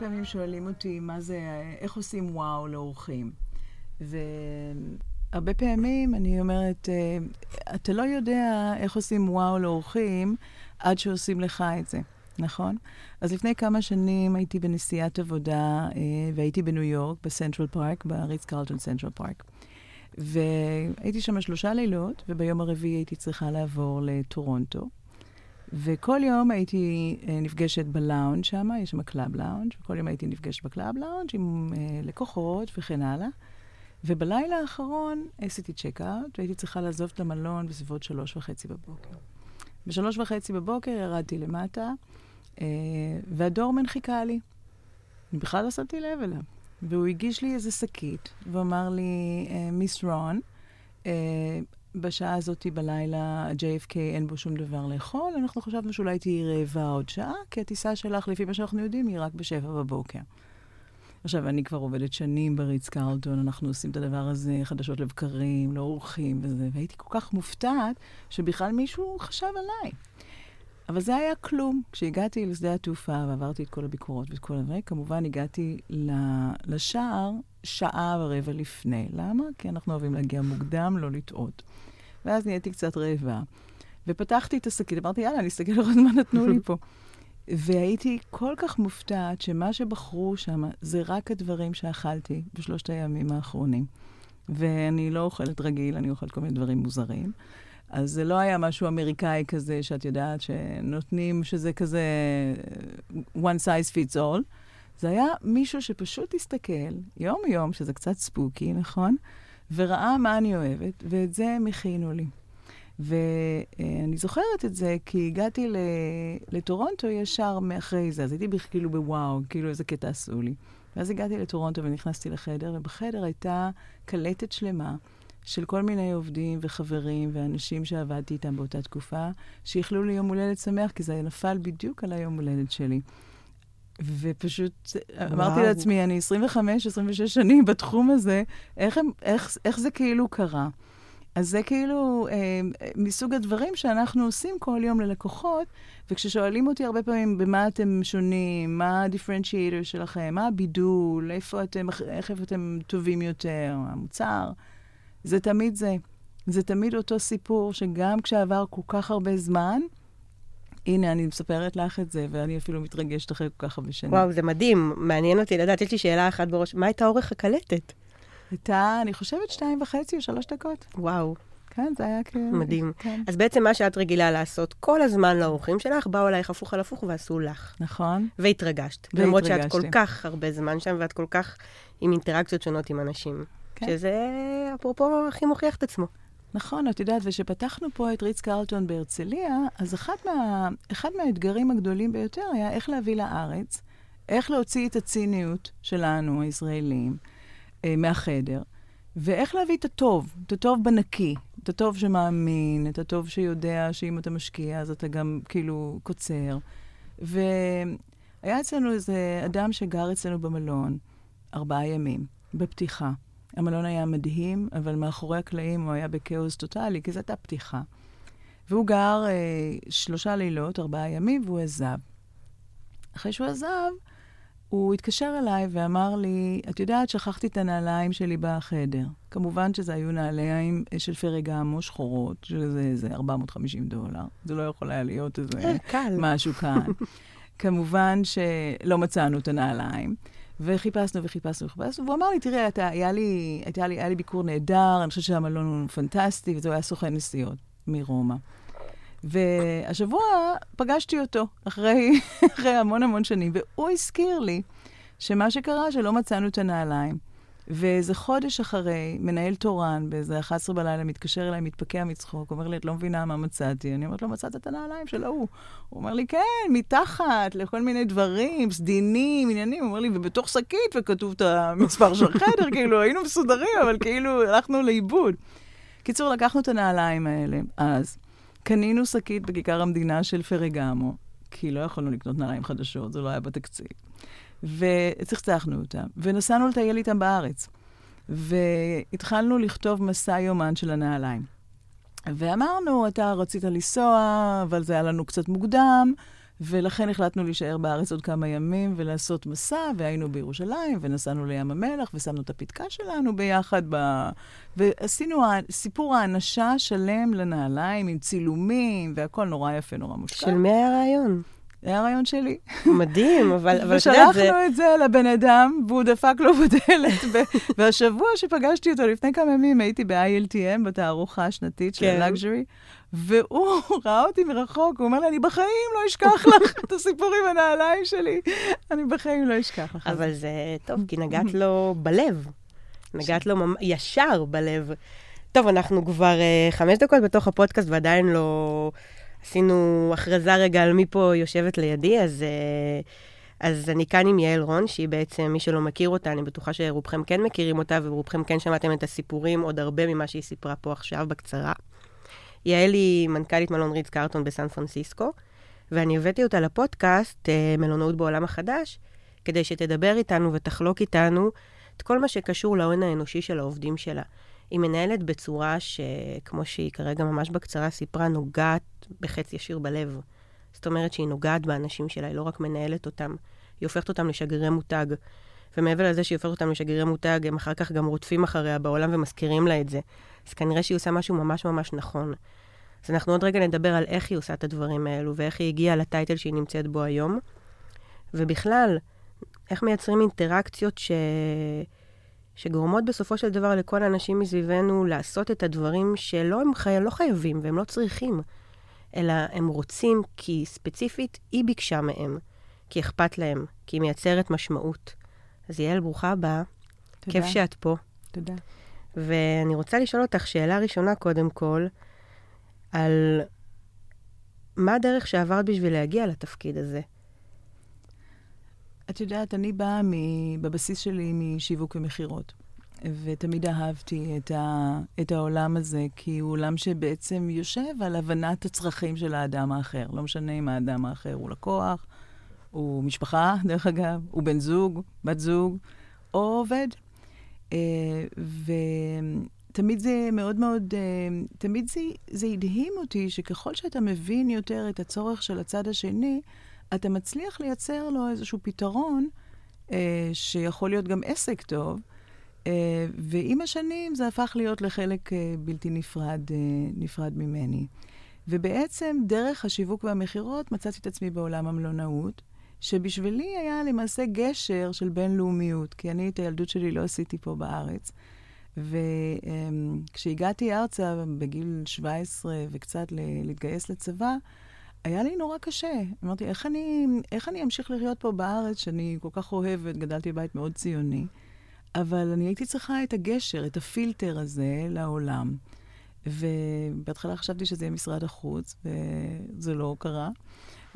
פעמים שואלים אותי מה זה, איך עושים וואו לאורחים. והרבה פעמים אני אומרת, אה, אתה לא יודע איך עושים וואו לאורחים עד שעושים לך את זה, נכון? אז לפני כמה שנים הייתי בנסיעת עבודה אה, והייתי בניו יורק, בסנטרל פארק, בריץ קרלטון סנטרל פארק. והייתי שם שלושה לילות, וביום הרביעי הייתי צריכה לעבור לטורונטו. וכל יום הייתי אה, נפגשת בלאונג' שם, יש שם club lounge, וכל יום הייתי נפגשת ב club lounge עם אה, לקוחות וכן הלאה. ובלילה האחרון עשיתי check-out, והייתי צריכה לעזוב את המלון בסביבות שלוש וחצי בבוקר. בשלוש וחצי בבוקר ירדתי למטה, אה, וה doorman חיכה לי. בכלל לא שמתי לב אליו. והוא הגיש לי איזה שקית, ואמר לי, Miss רון, בשעה הזאת בלילה, ה-JFK אין בו שום דבר לאכול, אנחנו חשבנו שאולי תהיי רעבה עוד שעה, כי הטיסה שלך, לפי מה שאנחנו יודעים, היא רק בשבע בבוקר. עכשיו, אני כבר עובדת שנים בריץ קרלטון, אנחנו עושים את הדבר הזה חדשות לבקרים, לאורחים וזה, והייתי כל כך מופתעת שבכלל מישהו חשב עליי. אבל זה היה כלום. כשהגעתי לשדה התעופה ועברתי את כל הביקורות ואת כל הדברים, כמובן הגעתי לשער שעה ורבע לפני. למה? כי אנחנו אוהבים להגיע מוקדם, לא לטעות. ואז נהייתי קצת רעבה. ופתחתי את השקית, אמרתי, יאללה, אני אסתכל לראות מה נתנו לי פה. והייתי כל כך מופתעת שמה שבחרו שם זה רק הדברים שאכלתי בשלושת הימים האחרונים. ואני לא אוכלת רגיל, אני אוכלת כל מיני דברים מוזרים. אז זה לא היה משהו אמריקאי כזה, שאת יודעת, שנותנים שזה כזה one size fits all. זה היה מישהו שפשוט הסתכל יום-יום, שזה קצת ספוקי, נכון? וראה מה אני אוהבת, ואת זה הם הכינו לי. ואני זוכרת את זה כי הגעתי לטורונטו ישר מאחרי זה, אז הייתי כאילו בוואו, כאילו איזה קטע עשו לי. ואז הגעתי לטורונטו ונכנסתי לחדר, ובחדר הייתה קלטת שלמה של כל מיני עובדים וחברים ואנשים שעבדתי איתם באותה תקופה, שאיחלו לי יום הולדת שמח, כי זה נפל בדיוק על היום הולדת שלי. ופשוט וואו. אמרתי לעצמי, אני 25-26 שנים בתחום הזה, איך, הם, איך, איך זה כאילו קרה? אז זה כאילו אה, מסוג הדברים שאנחנו עושים כל יום ללקוחות, וכששואלים אותי הרבה פעמים במה אתם שונים, מה הדיפרנציאטור שלכם, מה הבידול, איפה אתם, איך אתם טובים יותר, המוצר, זה תמיד זה. זה תמיד אותו סיפור שגם כשעבר כל כך הרבה זמן, הנה, אני מספרת לך את זה, ואני אפילו מתרגשת אחרי כל כך הרבה שנים. וואו, זה מדהים. מעניין אותי לדעת, יש לי שאלה אחת בראש. מה הייתה אורך הקלטת? הייתה, אני חושבת, שתיים וחצי או שלוש דקות. וואו. כן, זה היה כאילו... מדהים. כן. אז בעצם מה שאת רגילה לעשות כל הזמן לאורחים שלך, באו אלייך הפוך על הפוך ועשו לך. נכון. והתרגשת. והתרגשתי. למרות שאת כל כך הרבה זמן שם, ואת כל כך עם אינטראקציות שונות עם אנשים. כן. שזה, אפרופו, הכי מוכיח את עצמו. נכון, את יודעת, וכשפתחנו פה את ריץ קרלטון בהרצליה, אז אחד, מה, אחד מהאתגרים הגדולים ביותר היה איך להביא לארץ, איך להוציא את הציניות שלנו, הישראלים, אה, מהחדר, ואיך להביא את הטוב, את הטוב בנקי, את הטוב שמאמין, את הטוב שיודע שאם אתה משקיע אז אתה גם כאילו קוצר. והיה אצלנו איזה אדם שגר אצלנו במלון ארבעה ימים, בפתיחה. המלון היה מדהים, אבל מאחורי הקלעים הוא היה בכאוס טוטאלי, כי זו הייתה פתיחה. והוא גר אה, שלושה לילות, ארבעה ימים, והוא עזב. אחרי שהוא עזב, הוא התקשר אליי ואמר לי, את יודעת, שכחתי את הנעליים שלי בחדר. כמובן שזה היו נעליים של פרגמו שחורות, שזה איזה 450 דולר. זה לא יכול היה להיות איזה אה, קל. משהו כאן. כמובן שלא מצאנו את הנעליים. וחיפשנו וחיפשנו וחיפשנו, והוא אמר לי, תראה, אתה, היה, לי, היה, לי, היה לי ביקור נהדר, אני חושבת שהמלון הוא פנטסטי, וזה היה סוכן נסיעות מרומא. והשבוע פגשתי אותו, אחרי, אחרי המון המון שנים, והוא הזכיר לי שמה שקרה, שלא מצאנו את הנעליים. ואיזה חודש אחרי, מנהל תורן, באיזה 11 בלילה, מתקשר אליי, מתפקע מצחוק, אומר לי, את לא מבינה מה מצאתי. אני אומרת לו, מצאת את הנעליים של ההוא. הוא אומר לי, כן, מתחת לכל מיני דברים, סדינים, עניינים. הוא אומר לי, ובתוך שקית, וכתוב את המספר של החדר, כאילו, היינו מסודרים, אבל כאילו, הלכנו לאיבוד. קיצור, לקחנו את הנעליים האלה אז. קנינו שקית בכיכר המדינה של פרגמו, כי לא יכולנו לקנות נעליים חדשות, זה לא היה בתקציב. וצחצחנו אותם, ונסענו לטייל איתם בארץ. והתחלנו לכתוב מסע יומן של הנעליים. ואמרנו, אתה רצית לנסוע, אבל זה היה לנו קצת מוקדם, ולכן החלטנו להישאר בארץ עוד כמה ימים ולעשות מסע, והיינו בירושלים, ונסענו לים המלח, ושמנו את הפתקה שלנו ביחד, ב... ועשינו סיפור האנשה שלם לנעליים, עם צילומים, והכל נורא יפה, נורא מושקע. של מי היה הרעיון? זה היה רעיון שלי. מדהים, אבל, אבל אתה יודע, זה... ושלחנו את זה לבן אדם, והוא דפק לו בדלת. והשבוע שפגשתי אותו, לפני כמה ימים, הייתי ב-ILTM, בתערוכה השנתית של כן. לגז'רי, והוא ראה אותי מרחוק, הוא אומר לי, אני בחיים לא אשכח לך את הסיפור עם הנעליים שלי. אני בחיים לא אשכח לך. אבל זה טוב, כי נגעת לו בלב. נגעת לו ישר בלב. טוב, אנחנו כבר uh, חמש דקות בתוך הפודקאסט ועדיין לא עשינו הכרזה רגע על מי פה יושבת לידי, אז, uh, אז אני כאן עם יעל רון, שהיא בעצם, מי שלא מכיר אותה, אני בטוחה שרובכם כן מכירים אותה, ורובכם כן שמעתם את הסיפורים, עוד הרבה ממה שהיא סיפרה פה עכשיו בקצרה. יעל היא מנכ"לית מלון ריץ קרטון בסן פרנסיסקו, ואני הבאתי אותה לפודקאסט, אה, מלונאות בעולם החדש, כדי שתדבר איתנו ותחלוק איתנו את כל מה שקשור להון האנושי של העובדים שלה. היא מנהלת בצורה שכמו שהיא כרגע ממש בקצרה סיפרה, נוגעת בחץ ישיר בלב. זאת אומרת שהיא נוגעת באנשים שלה, היא לא רק מנהלת אותם, היא הופכת אותם לשגרירי מותג. ומעבר לזה שהיא הופכת אותם לשגרירי מותג, הם אחר כך גם רודפים אחריה בעולם ומזכירים לה את זה. אז כנראה שהיא עושה משהו ממש ממש נכון. אז אנחנו עוד רגע נדבר על איך היא עושה את הדברים האלו, ואיך היא הגיעה לטייטל שהיא נמצאת בו היום. ובכלל, איך מייצרים אינטראקציות ש... שגורמות בסופו של דבר לכל האנשים מסביבנו לעשות את הדברים שלא הם חי... לא חייבים והם לא צריכים, אלא הם רוצים כי ספציפית היא ביקשה מהם, כי אכפת להם, כי היא מייצרת משמעות. אז יעל, ברוכה הבאה. תודה. כיף שאת פה. תודה. ואני רוצה לשאול אותך שאלה ראשונה, קודם כל, על מה הדרך שעברת בשביל להגיע לתפקיד הזה? את יודעת, אני באה בבסיס שלי משיווק ומכירות. ותמיד אהבתי את, ה, את העולם הזה, כי הוא עולם שבעצם יושב על הבנת הצרכים של האדם האחר. לא משנה אם האדם האחר הוא לקוח, הוא משפחה, דרך אגב, הוא בן זוג, בת זוג, או עובד. Uh, ותמיד זה מאוד מאוד, uh, תמיד זה, זה הדהים אותי שככל שאתה מבין יותר את הצורך של הצד השני, אתה מצליח לייצר לו איזשהו פתרון uh, שיכול להיות גם עסק טוב. Uh, ועם השנים זה הפך להיות לחלק uh, בלתי נפרד, uh, נפרד ממני. ובעצם, דרך השיווק והמכירות, מצאתי את עצמי בעולם המלונאות, שבשבילי היה למעשה גשר של בינלאומיות, כי אני את הילדות שלי לא עשיתי פה בארץ. וכשהגעתי ארצה בגיל 17 וקצת להתגייס לצבא, היה לי נורא קשה. אמרתי, איך אני, איך אני אמשיך לחיות פה בארץ, שאני כל כך אוהבת, גדלתי בבית מאוד ציוני, אבל אני הייתי צריכה את הגשר, את הפילטר הזה לעולם. ובהתחלה חשבתי שזה יהיה משרד החוץ, וזה לא קרה.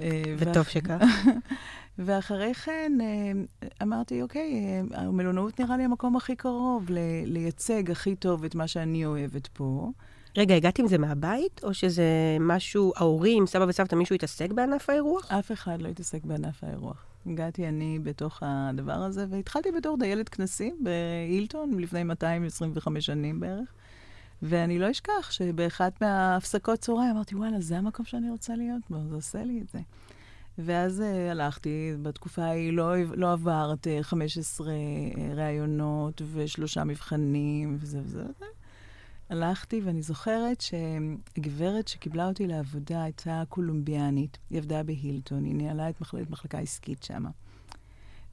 אה, וטוב שכך. ואחרי כן אה, אמרתי, אוקיי, אה, המלונאות נראה לי המקום הכי קרוב לייצג הכי טוב את מה שאני אוהבת פה. רגע, הגעת עם זה מהבית, או שזה משהו, ההורים, סבא וסבתא, מישהו התעסק בענף האירוח? אף אחד לא התעסק בענף האירוח. הגעתי אני בתוך הדבר הזה, והתחלתי בתור דיילת כנסים בהילטון לפני 225 שנים בערך. ואני לא אשכח שבאחת מההפסקות צהריים אמרתי, וואלה, זה המקום שאני רוצה להיות בו, זה עושה לי את זה. ואז uh, הלכתי, בתקופה ההיא לא, לא עברת uh, 15 uh, ראיונות ושלושה מבחנים וזה וזה וזה. הלכתי, ואני זוכרת שהגברת שקיבלה אותי לעבודה הייתה קולומביאנית. היא עבדה בהילטון, היא ניהלה את מחלקת מחלקה עסקית שם.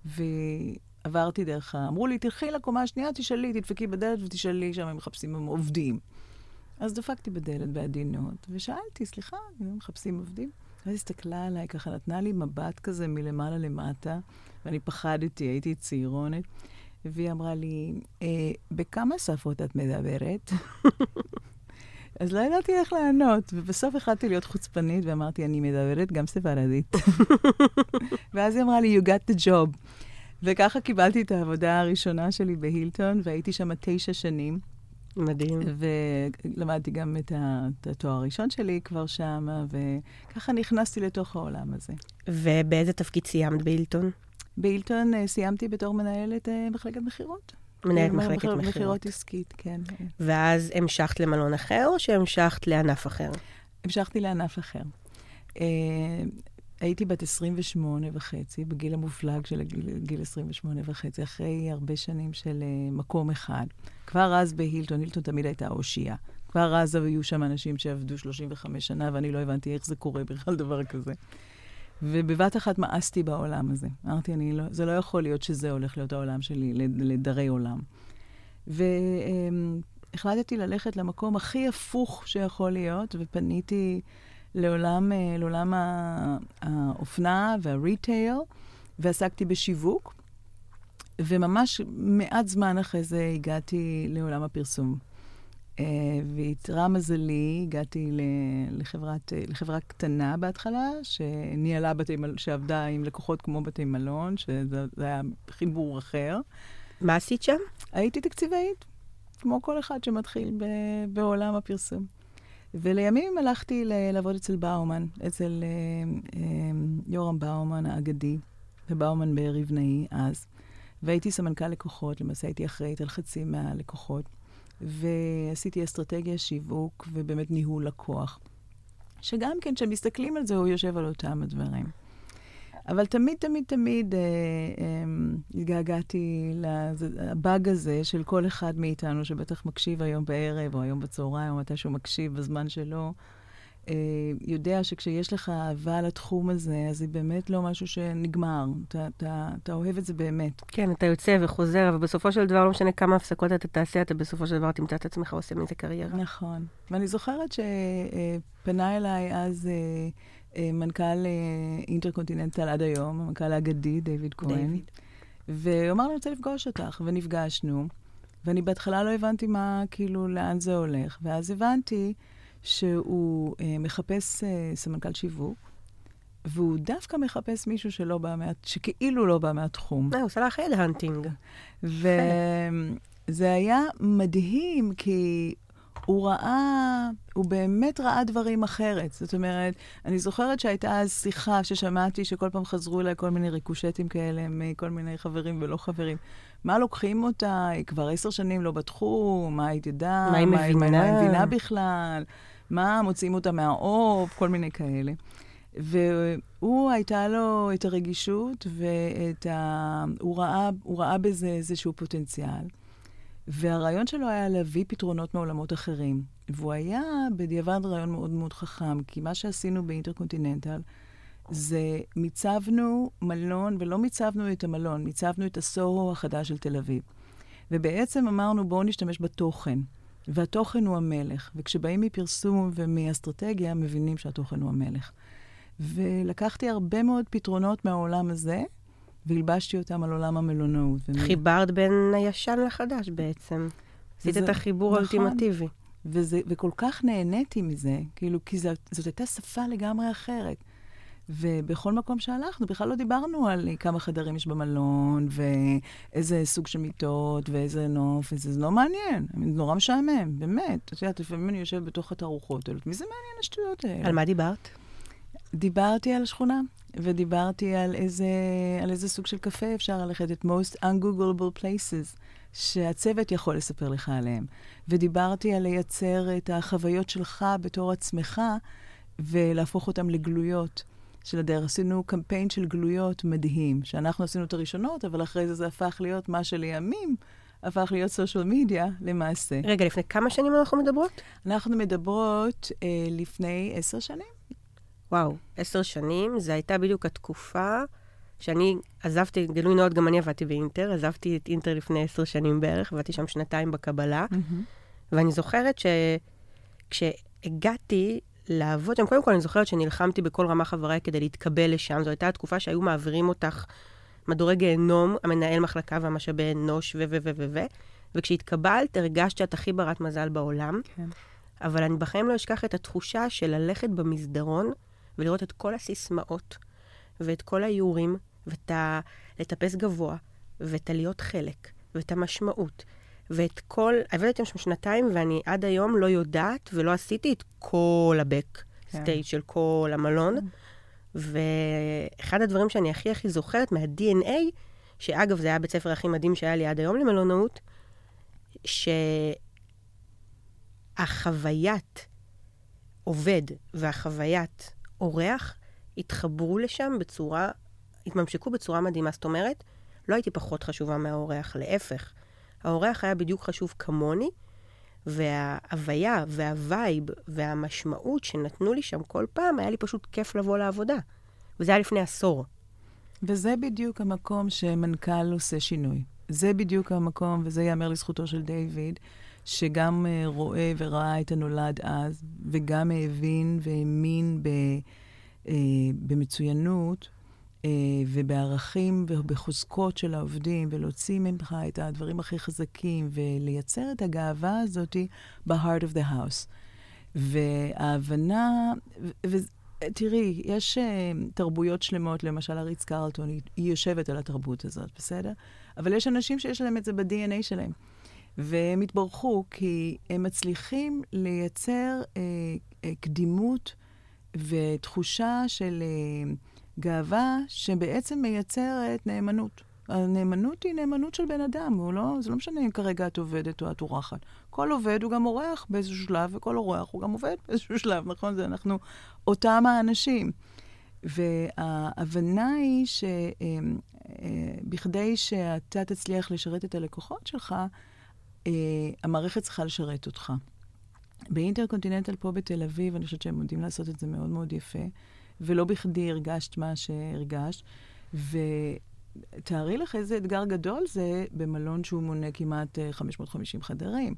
ועברתי דרך ה... אמרו לי, תלכי לקומה השנייה, תשאלי, תדפקי בדלת ותשאלי שם, הם מחפשים עובדים. אז דפקתי בדלת בעדינות, ושאלתי, סליחה, הם מחפשים עובדים? ואז הסתכלה עליי, ככה נתנה לי מבט כזה מלמעלה למטה, ואני פחדתי, הייתי צעירונת. והיא אמרה לי, אה, בכמה שפות את מדברת? אז לא ידעתי איך לענות, ובסוף החלטתי להיות חוצפנית ואמרתי, אני מדברת גם ספרדית. ואז היא אמרה לי, you got the job. וככה קיבלתי את העבודה הראשונה שלי בהילטון, והייתי שם תשע שנים. מדהים. ולמדתי גם את התואר הראשון שלי כבר שם, וככה נכנסתי לתוך העולם הזה. ובאיזה תפקיד סיימת בהילטון? בהילטון uh, סיימתי בתור מנהלת uh, מחלקת מכירות. מנהלת מחלקת מכירות. מכירות עסקית, כן. ואז המשכת למלון אחר, או שהמשכת לענף אחר? המשכתי לענף אחר. Uh, הייתי בת 28 וחצי, בגיל המופלג של גיל 28 וחצי, אחרי הרבה שנים של מקום אחד. כבר אז בהילטון, הילטון תמיד הייתה אושייה. כבר אז היו שם אנשים שעבדו 35 שנה, ואני לא הבנתי איך זה קורה בכלל דבר כזה. ובבת אחת מאסתי בעולם הזה. אמרתי, אני לא, זה לא יכול להיות שזה הולך להיות העולם שלי לדרי עולם. והחלטתי ללכת למקום הכי הפוך שיכול להיות, ופניתי לעולם, אה, לעולם האופנה והריטייל, ועסקתי בשיווק, וממש מעט זמן אחרי זה הגעתי לעולם הפרסום. Uh, ויתרה מזלי, הגעתי לחברת, אה, לחברה קטנה בהתחלה, שניהלה בתי מלון, שעבדה עם לקוחות כמו בתי מלון, שזה היה חיבור אחר. מה עשית שם? הייתי תקציבאית, כמו כל אחד שמתחיל ב, בעולם הפרסום. ולימים הלכתי לעבוד אצל באומן, אצל uh, יורם באומן האגדי, ובאומן באר אבנאי אז. והייתי סמנכ"ל לקוחות, למעשה הייתי אחראית על חצי מהלקוחות. ועשיתי אסטרטגיה, שיווק ובאמת ניהול לקוח. שגם כן, כשמסתכלים על זה, הוא יושב על אותם הדברים. אבל תמיד, תמיד, תמיד אה, אה, התגעגעתי לבאג הזה של כל אחד מאיתנו, שבטח מקשיב היום בערב, או היום בצהריים, או מתי שהוא מקשיב בזמן שלו, אה, יודע שכשיש לך אהבה לתחום הזה, אז זה באמת לא משהו שנגמר. אתה, אתה, אתה אוהב את זה באמת. כן, אתה יוצא וחוזר, אבל בסופו של דבר, לא משנה כמה הפסקות אתה תעשה, אתה בסופו של דבר תמצא את עצמך עושה מזה קריירה. נכון. ואני זוכרת שפנה אליי אז אה, אה, מנכ"ל אינטרקונטיננטל עד היום, המנכ"ל האגדי, דיוויד כהן. והוא אמר לי, אני רוצה לפגוש אותך, ונפגשנו. ואני בהתחלה לא הבנתי מה, כאילו, לאן זה הולך. ואז הבנתי שהוא אה, מחפש אה, סמנכ"ל שיווק, והוא דווקא מחפש מישהו שלא בא מה... שכאילו לא בא מהתחום. אה, הוא עושה לך הד הנטינג. וזה היה מדהים, כי הוא ראה, הוא באמת ראה דברים אחרת. זאת אומרת, אני זוכרת שהייתה אז שיחה ששמעתי שכל פעם חזרו אליי כל מיני ריקושטים כאלה מכל מיני חברים ולא חברים. מה לוקחים אותה? היא כבר עשר שנים לא בתחום, מה היא תדע? מה היא מבינה? מה היא מבינה בכלל? מה, מוציאים אותה מהעוף? כל מיני כאלה. והוא, הייתה לו את הרגישות ואת ה... הוא ראה, הוא ראה בזה איזשהו פוטנציאל. והרעיון שלו היה להביא פתרונות מעולמות אחרים. והוא היה בדיעבד רעיון מאוד מאוד חכם, כי מה שעשינו באינטרקונטיננטל, זה מיצבנו מלון, ולא מיצבנו את המלון, מיצבנו את הסוהו החדש של תל אביב. ובעצם אמרנו, בואו נשתמש בתוכן. והתוכן הוא המלך. וכשבאים מפרסום ומאסטרטגיה, מבינים שהתוכן הוא המלך. ולקחתי הרבה מאוד פתרונות מהעולם הזה, והלבשתי אותם על עולם המלונאות. חיברת בין הישן לחדש בעצם. עשית את החיבור נכון. האולטימטיבי. וזה, וכל כך נהניתי מזה, כאילו, כי זאת, זאת הייתה שפה לגמרי אחרת. ובכל מקום שהלכנו, בכלל לא דיברנו על כמה חדרים יש במלון, ואיזה סוג של מיטות, ואיזה נוף, וזה לא מעניין. נורא משעמם, באמת. את יודעת, לפעמים אני יושבת בתוך התערוכות האלה, מי זה מעניין השטויות האלה? על מה דיברת? דיברתי על השכונה, ודיברתי על איזה, על איזה סוג של קפה אפשר ללכת, את most ungoogleable places, שהצוות יכול לספר לך עליהם. ודיברתי על לייצר את החוויות שלך בתור עצמך, ולהפוך אותן לגלויות. של הדרך. עשינו קמפיין של גלויות מדהים, שאנחנו עשינו את הראשונות, אבל אחרי זה זה הפך להיות מה שלימים הפך להיות סושיאל מדיה למעשה. רגע, לפני כמה שנים אנחנו מדברות? אנחנו מדברות אה, לפני עשר שנים. וואו, עשר שנים, זו הייתה בדיוק התקופה שאני עזבתי, גילוי נאות, גם אני עבדתי באינטר, עזבתי את אינטר לפני עשר שנים בערך, עבדתי שם שנתיים בקבלה, mm-hmm. ואני זוכרת שכשהגעתי לעבוד שם. קודם כל, אני זוכרת שנלחמתי בכל רמה חבריי כדי להתקבל לשם. זו הייתה התקופה שהיו מעבירים אותך מדורי גיהנום, המנהל מחלקה והמשאבי אנוש ו... ו... ו... ו... ו... וכשהתקבלת, הרגשת שאת הכי ברת מזל בעולם. כן. אבל אני בחיים לא אשכח את התחושה של ללכת במסדרון ולראות את כל הסיסמאות ואת כל האיורים, ואת ה... לטפס גבוה, ואת הלהיות חלק, ואת המשמעות, ואת כל, עבדתי שם שנתיים, ואני עד היום לא יודעת ולא עשיתי את כל הבק סטייט כן. של כל המלון. כן. ואחד הדברים שאני הכי הכי זוכרת מה-DNA, שאגב, זה היה בית ספר הכי מדהים שהיה לי עד היום למלונאות, שהחוויית עובד והחוויית אורח התחברו לשם בצורה, התממשקו בצורה מדהימה. זאת אומרת, לא הייתי פחות חשובה מהאורח, להפך. האורח היה בדיוק חשוב כמוני, וההוויה והווייב והמשמעות שנתנו לי שם כל פעם, היה לי פשוט כיף לבוא לעבודה. וזה היה לפני עשור. וזה בדיוק המקום שמנכ"ל עושה שינוי. זה בדיוק המקום, וזה ייאמר לזכותו של דיוויד, שגם uh, רואה וראה את הנולד אז, וגם הבין והאמין ב, uh, במצוינות ובערכים ובחוזקות של העובדים, ולהוציא ממך את הדברים הכי חזקים, ולייצר את הגאווה הזאת ב-heart of the house. וההבנה, תראי, יש uh, תרבויות שלמות, למשל אריץ קרלטון, היא, היא יושבת על התרבות הזאת, בסדר? אבל יש אנשים שיש להם את זה ב-DNA שלהם. והם התברכו כי הם מצליחים לייצר uh, קדימות ותחושה של uh, גאווה שבעצם מייצרת נאמנות. הנאמנות היא נאמנות של בן אדם, לא, זה לא משנה אם כרגע את עובדת או את אורחת. כל עובד הוא גם אורח באיזשהו שלב, וכל אורח הוא גם עובד באיזשהו שלב, נכון? זה אנחנו אותם האנשים. וההבנה היא שבכדי אה, שאתה תצליח לשרת את הלקוחות שלך, אה, המערכת צריכה לשרת אותך. באינטרקונטיננטל פה בתל אביב, אני חושבת שהם יודעים לעשות את זה מאוד מאוד יפה, ולא בכדי הרגשת מה שהרגשת. ותארי לך איזה אתגר גדול זה במלון שהוא מונה כמעט 550 אה, חדרים.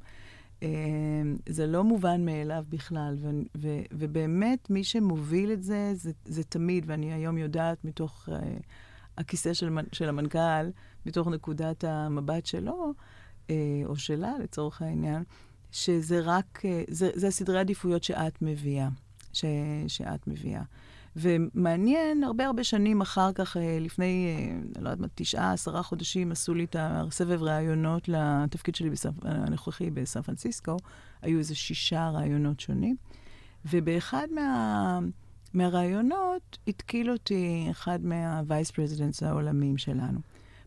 זה לא מובן מאליו בכלל, ו- ו- ובאמת מי שמוביל את זה, זה, זה תמיד, ואני היום יודעת מתוך uh, הכיסא של, של המנכ"ל, מתוך נקודת המבט שלו, uh, או שלה לצורך העניין, שזה רק, uh, זה, זה הסדרי עדיפויות שאת מביאה, ש, שאת מביאה. ומעניין, הרבה הרבה שנים אחר כך, אה, לפני, אה, לא יודעת מה, תשעה, עשרה חודשים, עשו לי את הסבב ראיונות לתפקיד שלי בסף, הנוכחי בסן פרנסיסקו. היו איזה שישה ראיונות שונים. ובאחד מה, מהראיונות התקיל אותי אחד מה vice presidents העולמיים שלנו.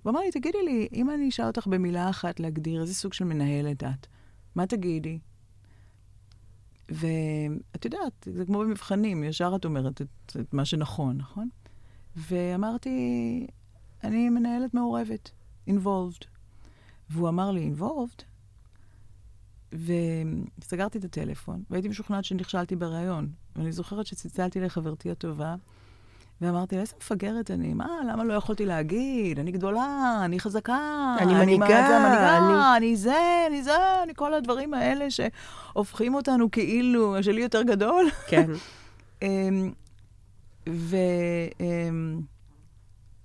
הוא אמר לי, תגידי לי, אם אני אשאל אותך במילה אחת להגדיר איזה סוג של מנהלת את, מה תגידי? ואת יודעת, זה כמו במבחנים, ישר את אומרת את, את מה שנכון, נכון? ואמרתי, אני מנהלת מעורבת, involved. והוא אמר לי, involved? וסגרתי את הטלפון, והייתי משוכנעת שנכשלתי בריאיון. ואני זוכרת שצלצלתי לחברתי הטובה, ואמרתי איזה מפגרת אני, מה, למה לא יכולתי להגיד? אני גדולה, אני חזקה. אני מנהיגה. מנהיגה, אני... אני זה, אני זה, אני כל הדברים האלה שהופכים אותנו כאילו, שלי יותר גדול. כן.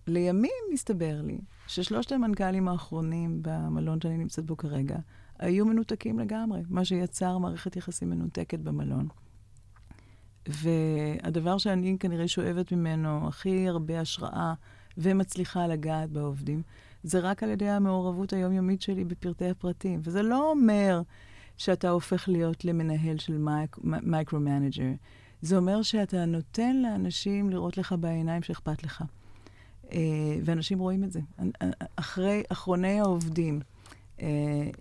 ולימים אמ, הסתבר לי ששלושת המנכ"לים האחרונים במלון שאני נמצאת בו כרגע, היו מנותקים לגמרי, מה שיצר מערכת יחסים מנותקת במלון. והדבר שאני כנראה שואבת ממנו הכי הרבה השראה ומצליחה לגעת בעובדים, זה רק על ידי המעורבות היומיומית שלי בפרטי הפרטים. וזה לא אומר שאתה הופך להיות למנהל של mic, micro-manager. זה אומר שאתה נותן לאנשים לראות לך בעיניים שאכפת לך. Uh, ואנשים רואים את זה. אחרי, אחרוני העובדים. Uh,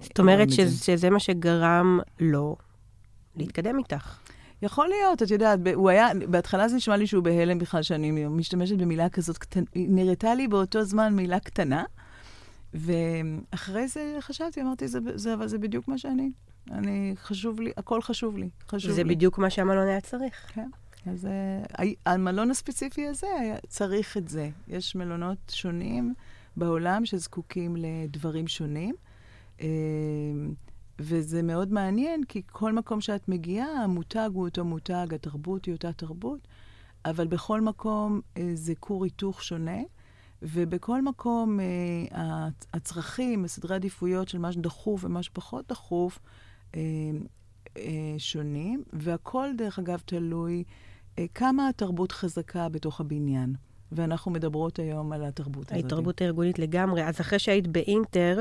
זאת אומרת שזה, שזה מה שגרם לו להתקדם איתך. יכול להיות, את יודעת, הוא היה, בהתחלה זה נשמע לי שהוא בהלם בכלל שאני משתמשת במילה כזאת קטנה, נראתה לי באותו זמן מילה קטנה, ואחרי זה חשבתי, אמרתי, זה, זה, אבל זה בדיוק מה שאני. אני, חשוב לי, הכל חשוב לי, חשוב זה לי. בדיוק מה שהמלון היה צריך. כן. אז uh, המלון הספציפי הזה היה צריך את זה. יש מלונות שונים בעולם שזקוקים לדברים שונים. וזה מאוד מעניין, כי כל מקום שאת מגיעה, המותג הוא אותו מותג, התרבות היא אותה תרבות, אבל בכל מקום אה, זה כור היתוך שונה, ובכל מקום אה, הצרכים, הסדרי עדיפויות של מה שדחוף ומה שפחות דחוף, אה, שונים, והכל, דרך אגב, תלוי כמה התרבות חזקה בתוך הבניין. ואנחנו מדברות היום על התרבות הזאת. התרבות הארגונית לגמרי. אז אחרי שהיית באינטר,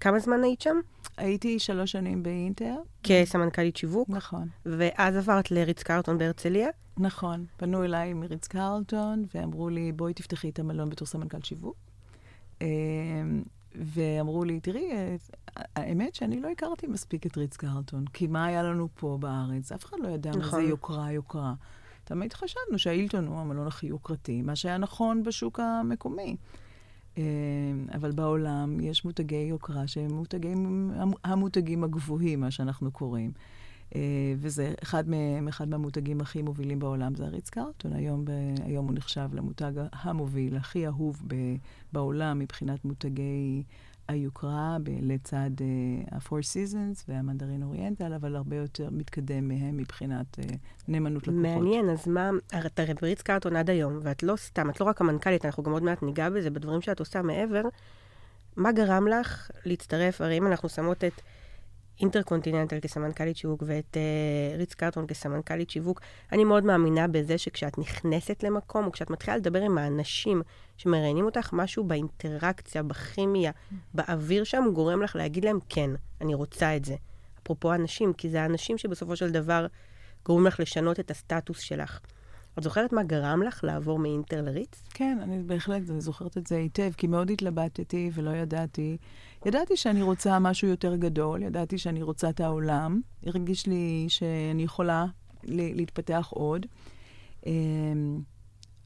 כמה זמן היית שם? הייתי שלוש שנים באינטר. כסמנכ"לית שיווק? נכון. ואז עברת לריץ קרלטון בהרצליה? נכון. פנו אליי מריץ קרלטון, ואמרו לי, בואי תפתחי את המלון בתור סמנכ"ל שיווק. אמ, ואמרו לי, תראי, האמת שאני לא הכרתי מספיק את ריץ קרלטון, כי מה היה לנו פה בארץ? אף אחד לא ידע נכון. מה זה יוקרה, יוקרה. תמיד חשבנו שהאילטון הוא המלון הכי יוקרתי, מה שהיה נכון בשוק המקומי. אה, אבל בעולם יש מותגי יוקרה שהם מותגים, המותגים הגבוהים, מה שאנחנו קוראים. אה, וזה אחד מהם, אחד מהמותגים הכי מובילים בעולם, זה הריץ קרטון. היום, ב, היום הוא נחשב למותג המוביל, הכי אהוב ב, בעולם מבחינת מותגי היוקרה, ב, לצד uh, ה-Four Seasons והמנדרין אוריינטל, אבל הרבה יותר מתקדם מהם מבחינת uh, נאמנות לקוחות. מעניין, אז מה, את הרי בריץ קרטון עד היום, ואת לא סתם, את לא רק המנכ"לית, אנחנו גם עוד מעט ניגע בזה, בדברים שאת עושה מעבר. מה גרם לך להצטרף, הרי אם אנחנו שמות את... אינטרקונטיננטל כסמנכ"לית שיווק ואת uh, ריץ קרטון כסמנכ"לית שיווק, אני מאוד מאמינה בזה שכשאת נכנסת למקום, או כשאת מתחילה לדבר עם האנשים שמראיינים אותך, משהו באינטראקציה, בכימיה, באוויר שם, גורם לך להגיד להם, כן, אני רוצה את זה. אפרופו אנשים, כי זה האנשים שבסופו של דבר גורמים לך לשנות את הסטטוס שלך. את זוכרת מה גרם לך לעבור מאינטר לריץ? כן, אני בהחלט זוכרת את זה היטב, כי מאוד התלבטתי ולא ידעתי. ידעתי שאני רוצה משהו יותר גדול, ידעתי שאני רוצה את העולם. הרגיש לי שאני יכולה להתפתח עוד. אמ,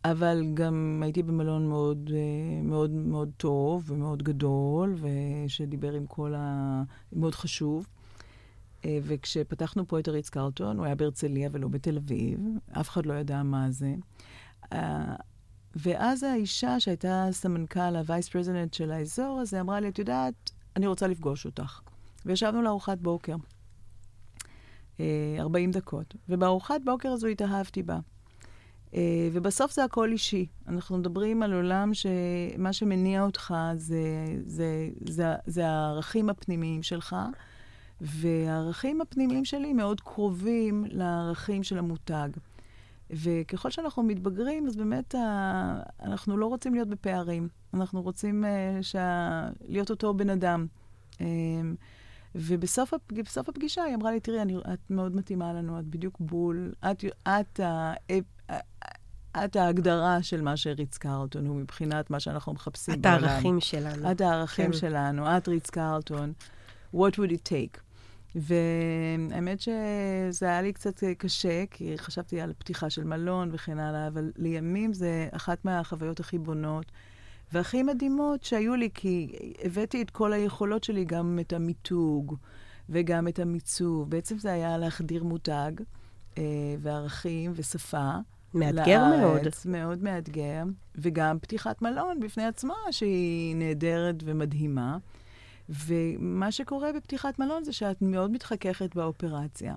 אבל גם הייתי במלון מאוד, אה, מאוד מאוד טוב ומאוד גדול, ושדיבר עם כל ה... מאוד חשוב. אה, וכשפתחנו פה את הריץ קרלטון, הוא היה בהרצליה ולא בתל אביב, אף אחד לא ידע מה זה. אה, ואז האישה שהייתה סמנכ"ל, ה vice president של האזור הזה, אמרה לי, את יודעת, אני רוצה לפגוש אותך. וישבנו לארוחת בוקר, 40 אה, דקות, ובארוחת בוקר הזו התאהבתי בה. ובסוף זה הכל אישי. אנחנו מדברים על עולם שמה שמניע אותך זה, זה, זה, זה הערכים הפנימיים שלך. והערכים הפנימיים שלי מאוד קרובים לערכים של המותג. וככל שאנחנו מתבגרים, אז באמת ה... אנחנו לא רוצים להיות בפערים. אנחנו רוצים uh, שה... להיות אותו בן אדם. Um, ובסוף הפג... הפגישה היא אמרה לי, תראי, אני... את מאוד מתאימה לנו, את בדיוק בול. את, את, ה... את ההגדרה של מה שריץ קרלטון הוא מבחינת מה שאנחנו מחפשים את בעולם. את הערכים שלנו. את הערכים כן. שלנו, את ריץ קרלטון. What would it take? והאמת שזה היה לי קצת קשה, כי חשבתי על פתיחה של מלון וכן הלאה, אבל לימים זה אחת מהחוויות הכי בונות והכי מדהימות שהיו לי, כי הבאתי את כל היכולות שלי, גם את המיתוג וגם את המיצוב. בעצם זה היה להחדיר מותג אה, וערכים ושפה. מאתגר לארץ, מאוד. מאוד מאתגר, וגם פתיחת מלון בפני עצמה, שהיא נהדרת ומדהימה. ומה שקורה בפתיחת מלון זה שאת מאוד מתחככת באופרציה.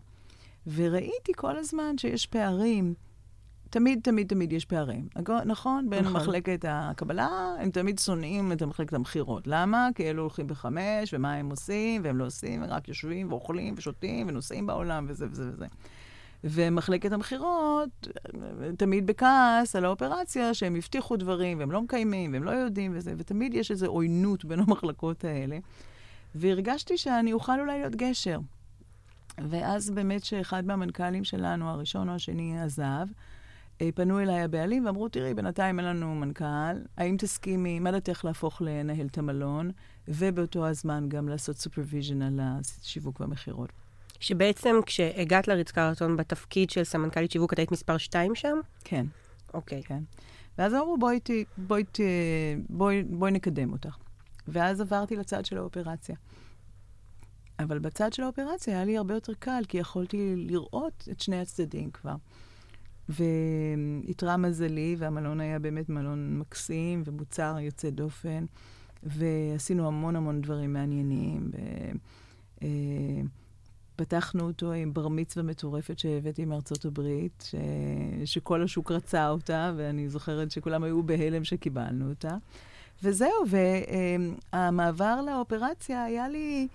וראיתי כל הזמן שיש פערים. תמיד, תמיד, תמיד יש פערים. נכון? בין נכון. מחלקת הקבלה, הם תמיד שונאים את מחלקת המכירות. למה? כי אלו הולכים בחמש, ומה הם עושים, והם לא עושים, הם רק יושבים ואוכלים ושותים ונוסעים בעולם וזה וזה וזה. ומחלקת המכירות, תמיד בכעס על האופרציה, שהם הבטיחו דברים, והם לא מקיימים, והם לא יודעים וזה, ותמיד יש איזו עוינות בין המחלקות האלה. והרגשתי שאני אוכל אולי להיות גשר. ואז באמת שאחד מהמנכ"לים שלנו, הראשון או השני, עזב, אה, פנו אליי הבעלים ואמרו, תראי, בינתיים אין לנו מנכ"ל, האם תסכימי, מה דעתך להפוך לנהל את המלון, ובאותו הזמן גם לעשות supervision על השיווק והמכירות. שבעצם כשהגעת לריץ קרלטון בתפקיד של סמנכ"לית שיווק, את היית מספר 2 שם? כן. אוקיי. כן. ואז אמרו, בואי, בואי, בואי, בואי, בואי נקדם אותך. ואז עברתי לצד של האופרציה. אבל בצד של האופרציה היה לי הרבה יותר קל, כי יכולתי לראות את שני הצדדים כבר. ואיתרע מזלי, והמלון היה באמת מלון מקסים ומוצר יוצא דופן, ועשינו המון המון דברים מעניינים. ו... פתחנו אותו עם בר מצווה מטורפת שהבאתי מארצות הברית, ש... שכל השוק רצה אותה, ואני זוכרת שכולם היו בהלם שקיבלנו אותה. וזהו, והמעבר לאופרציה היה לי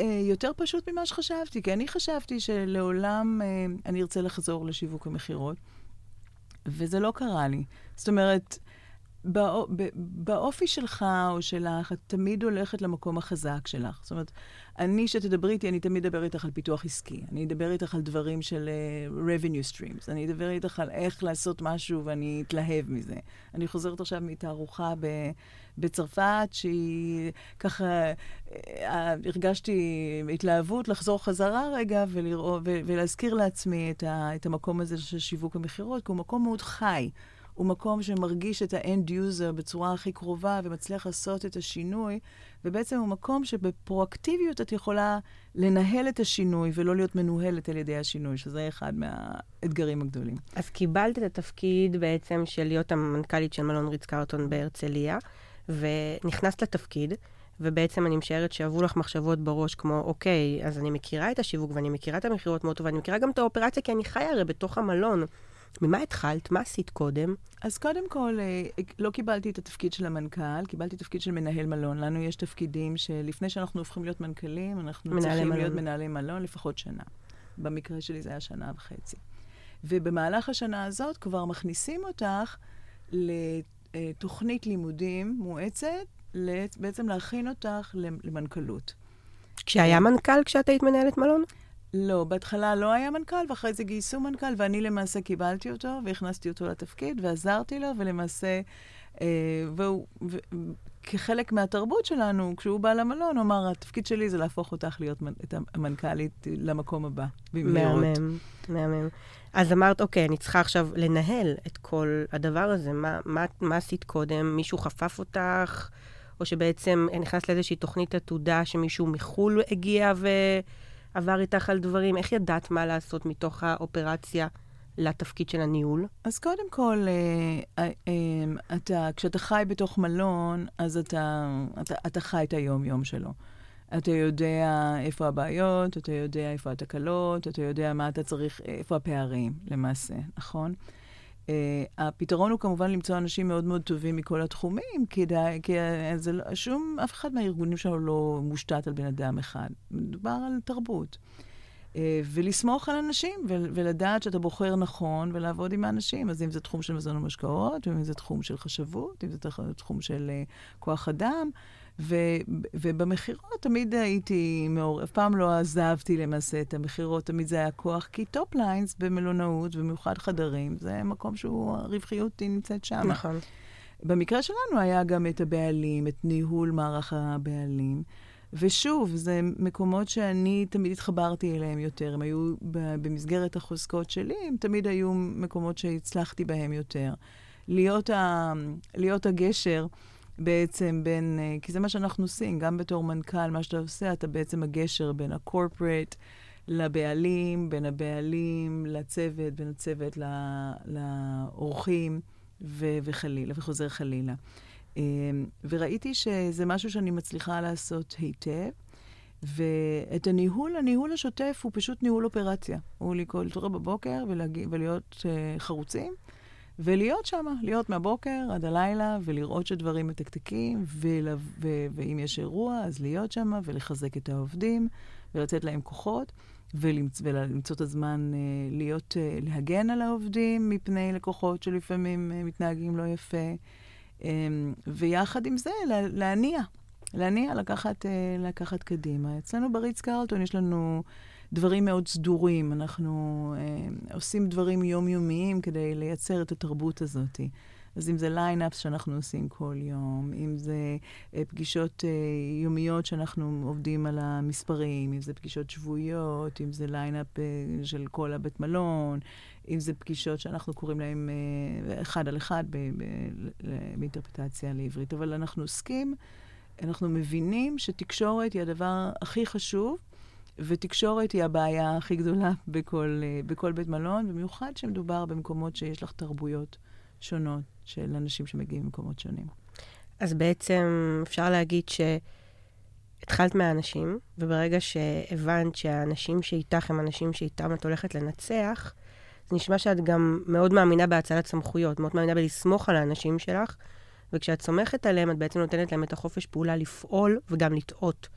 אה, יותר פשוט ממה שחשבתי, כי אני חשבתי שלעולם אה, אני ארצה לחזור לשיווק המכירות, וזה לא קרה לי. זאת אומרת, בא, באופי שלך או שלך, את תמיד הולכת למקום החזק שלך. זאת אומרת, אני, שתדברי איתי, אני תמיד אדבר איתך על פיתוח עסקי. אני אדבר איתך על דברים של uh, revenue streams. אני אדבר איתך על איך לעשות משהו ואני אתלהב מזה. אני חוזרת עכשיו מתערוכה ב, בצרפת, שהיא ככה, uh, הרגשתי התלהבות לחזור חזרה רגע ולראות, ולהזכיר לעצמי את, ה, את המקום הזה של שיווק המכירות, כי הוא מקום מאוד חי. הוא מקום שמרגיש את ה-end user בצורה הכי קרובה ומצליח לעשות את השינוי, ובעצם הוא מקום שבפרואקטיביות את יכולה לנהל את השינוי ולא להיות מנוהלת על ידי השינוי, שזה אחד מהאתגרים הגדולים. אז קיבלת את התפקיד בעצם של להיות המנכ"לית של מלון ריץ קרטון בהרצליה, ונכנסת לתפקיד. ובעצם אני משערת שעברו לך מחשבות בראש כמו, אוקיי, אז אני מכירה את השיווק ואני מכירה את המכירות מאוד טוב, ואני מכירה גם את האופרציה, כי אני חיה הרי בתוך המלון. ממה התחלת? מה עשית קודם? אז קודם כל, אה, לא קיבלתי את התפקיד של המנכ"ל, קיבלתי תפקיד של מנהל מלון. לנו יש תפקידים שלפני שאנחנו הופכים להיות מנכ"לים, אנחנו צריכים מלון. להיות מנהלי מלון לפחות שנה. במקרה שלי זה היה שנה וחצי. ובמהלך השנה הזאת כבר מכניסים אותך לתוכנית לימודים מואצת, בעצם להכין אותך למנכ"לות. כשהיה מנכ"ל כשאת היית מנהלת מלון? לא, בהתחלה לא היה מנכ"ל, ואחרי זה גייסו מנכ"ל, ואני למעשה קיבלתי אותו, והכנסתי אותו לתפקיד, ועזרתי לו, ולמעשה, אה, והוא, ו, כחלק מהתרבות שלנו, כשהוא בא למלון, הוא אמר, התפקיד שלי זה להפוך אותך להיות את המנכ"לית למקום הבא, במהירות. מהמם, מהמם. אז אמרת, אוקיי, אני צריכה עכשיו לנהל את כל הדבר הזה. מה, מה, מה עשית קודם? מישהו חפף אותך? או שבעצם נכנסת לאיזושהי תוכנית עתודה שמישהו מחו"ל הגיע ו... עבר איתך על דברים? איך ידעת מה לעשות מתוך האופרציה לתפקיד של הניהול? אז קודם כל, אה, אה, אתה, כשאתה חי בתוך מלון, אז אתה, אתה, אתה חי את היום-יום שלו. אתה יודע איפה הבעיות, אתה יודע איפה התקלות, אתה יודע מה אתה צריך, איפה הפערים, למעשה, נכון? Uh, הפתרון הוא כמובן למצוא אנשים מאוד מאוד טובים מכל התחומים, כי, די, כי זה לא, שום, אף אחד מהארגונים שלנו לא מושתת על בן אדם אחד. מדובר על תרבות. Uh, ולסמוך על אנשים, ולדעת שאתה בוחר נכון, ולעבוד עם האנשים. אז אם זה תחום של מזון ומשקאות, ואם זה תחום של חשבות, אם זה תחום של uh, כוח אדם, ו, ובמכירות תמיד הייתי מעור... אף פעם לא עזבתי למעשה את המכירות, תמיד זה היה כוח, כי top lines במלונאות, במיוחד חדרים, זה מקום שהוא, הרווחיות היא נמצאת שם. נכון. במקרה שלנו היה גם את הבעלים, את ניהול מערך הבעלים. ושוב, זה מקומות שאני תמיד התחברתי אליהם יותר. הם היו במסגרת החוזקות שלי, הם תמיד היו מקומות שהצלחתי בהם יותר. להיות, ה, להיות הגשר בעצם בין, אה, כי זה מה שאנחנו עושים, גם בתור מנכ"ל, מה שאתה עושה, אתה בעצם הגשר בין הקורפרט לבעלים, בין הבעלים לצוות, בין הצוות לאורחים, ו- וחלילה, וחוזר חלילה. אה, וראיתי שזה משהו שאני מצליחה לעשות היטב. ואת הניהול, הניהול השוטף הוא פשוט ניהול אופרציה. הוא להתעורר בבוקר ולהגיע, ולהיות uh, חרוצים, ולהיות שם, להיות מהבוקר עד הלילה, ולראות שדברים מתקתקים, ול... ו... ואם יש אירוע, אז להיות שם, ולחזק את העובדים, ולתת להם כוחות, ולמצ... ולמצוא את הזמן uh, להיות, uh, להגן על העובדים מפני לקוחות שלפעמים uh, מתנהגים לא יפה, um, ויחד עם זה, לה... להניע, להניע, לקחת, uh, לקחת קדימה. אצלנו בריץ קרלטון יש לנו... דברים מאוד סדורים. אנחנו אה, עושים דברים יומיומיים כדי לייצר את התרבות הזאת. אז אם זה lineups שאנחנו עושים כל יום, אם זה אה, פגישות אה, יומיות שאנחנו עובדים על המספרים, אם זה פגישות שבועיות, אם זה lineup אה, של כל הבית מלון, אם זה פגישות שאנחנו קוראים להן אה, אחד על אחד באינטרפרטציה לעברית. אבל אנחנו עוסקים, אנחנו מבינים שתקשורת היא הדבר הכי חשוב. ותקשורת היא הבעיה הכי גדולה בכל, אה, בכל בית מלון, במיוחד שמדובר במקומות שיש לך תרבויות שונות של אנשים שמגיעים ממקומות שונים. אז בעצם אפשר להגיד שהתחלת מהאנשים, וברגע שהבנת שהאנשים שאיתך הם אנשים שאיתם את הולכת לנצח, זה נשמע שאת גם מאוד מאמינה בהצלת סמכויות, מאוד מאמינה בלסמוך על האנשים שלך, וכשאת סומכת עליהם, את בעצם נותנת להם את החופש פעולה לפעול וגם לטעות.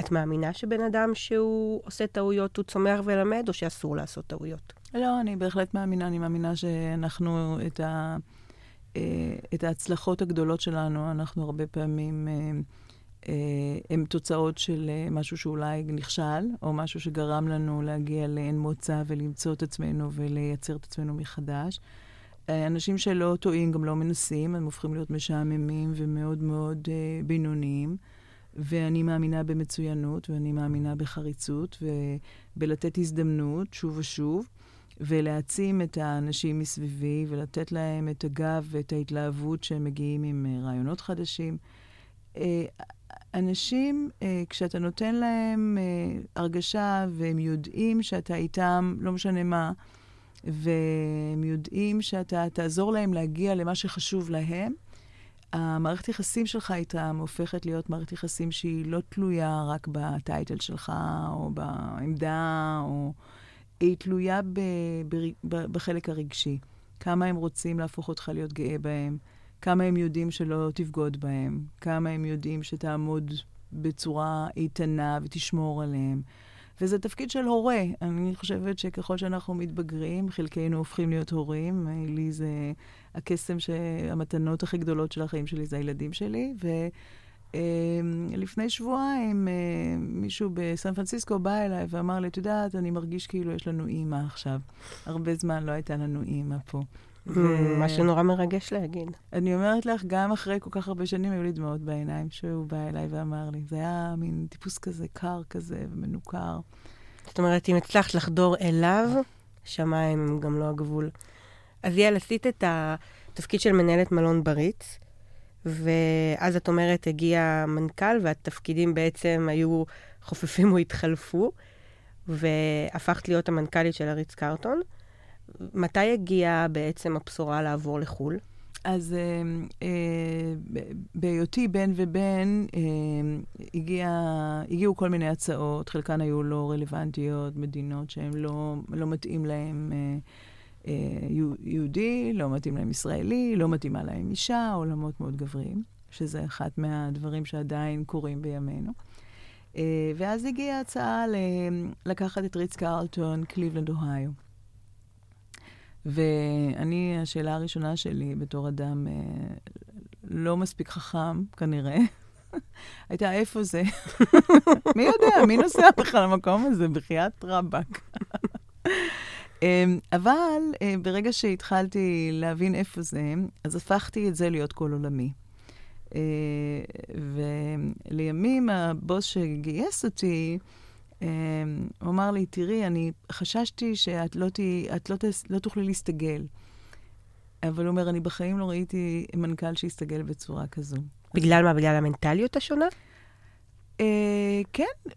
את מאמינה שבן אדם שהוא עושה טעויות, הוא צומח ולמד, או שאסור לעשות טעויות? לא, אני בהחלט מאמינה. אני מאמינה שאנחנו את, ה, את ההצלחות הגדולות שלנו, אנחנו הרבה פעמים, הן תוצאות של משהו שאולי נכשל, או משהו שגרם לנו להגיע לאין מוצא ולמצוא את עצמנו ולייצר את עצמנו מחדש. אנשים שלא טועים גם לא מנסים, הם הופכים להיות משעממים ומאוד מאוד בינוניים. ואני מאמינה במצוינות, ואני מאמינה בחריצות, ובלתת הזדמנות שוב ושוב, ולהעצים את האנשים מסביבי, ולתת להם את הגב ואת ההתלהבות שהם מגיעים עם uh, רעיונות חדשים. Uh, אנשים, uh, כשאתה נותן להם הרגשה, והם יודעים שאתה איתם, לא משנה מה, והם יודעים שאתה תעזור להם להגיע למה שחשוב להם, המערכת יחסים שלך איתם הופכת להיות מערכת יחסים שהיא לא תלויה רק בטייטל שלך, או בעמדה, או... היא תלויה ב... ב... ב... בחלק הרגשי. כמה הם רוצים להפוך אותך להיות גאה בהם, כמה הם יודעים שלא תבגוד בהם, כמה הם יודעים שתעמוד בצורה איתנה ותשמור עליהם. וזה תפקיד של הורה. אני חושבת שככל שאנחנו מתבגרים, חלקנו הופכים להיות הורים. לי זה הקסם, שהמתנות הכי גדולות של החיים שלי זה הילדים שלי. ולפני שבועיים אה, מישהו בסן פרנסיסקו בא אליי ואמר לי, את יודעת, אני מרגיש כאילו יש לנו אימא עכשיו. הרבה זמן לא הייתה לנו אימא פה. ו... משהו נורא מרגש להגיד. אני אומרת לך, גם אחרי כל כך הרבה שנים היו לי דמעות בעיניים שהוא בא אליי ואמר לי. זה היה מין טיפוס כזה קר כזה ומנוכר. זאת אומרת, אם הצלחת לחדור אליו, שמיים הם גם לא הגבול. אז יעל, עשית את התפקיד של מנהלת מלון בריץ, ואז את אומרת, הגיע מנכ"ל, והתפקידים בעצם היו חופפים או התחלפו, והפכת להיות המנכ"לית של הריץ קרטון. מתי הגיעה בעצם הבשורה לעבור לחו"ל? אז אה, אה, בהיותי בן ובן, אה, הגיע, הגיעו כל מיני הצעות, חלקן היו לא רלוונטיות, מדינות שהן לא, לא מתאים להן אה, יהודי, לא מתאים להם ישראלי, לא מתאימה להם אישה, עולמות מאוד גבריים, שזה אחד מהדברים שעדיין קורים בימינו. אה, ואז הגיעה הצעה לקחת את ריץ קרלטון, קליבלנד, אוהיו. ואני, השאלה הראשונה שלי בתור אדם אה, לא מספיק חכם, כנראה, הייתה, איפה זה? מי יודע, מי נוסע בכלל למקום הזה? בחייאת רבאק. אמ, אבל אה, ברגע שהתחלתי להבין איפה זה, אז הפכתי את זה להיות כל עולמי. אה, ולימים הבוס שגייס אותי, אמ, הוא אמר לי, תראי, אני חששתי שאת לא, ת, את לא, ת, לא תוכלי להסתגל. אבל הוא אומר, אני בחיים לא ראיתי מנכ"ל שיסתגל בצורה כזו. בגלל מה? בגלל המנטליות השונה? Uh, כן, uh,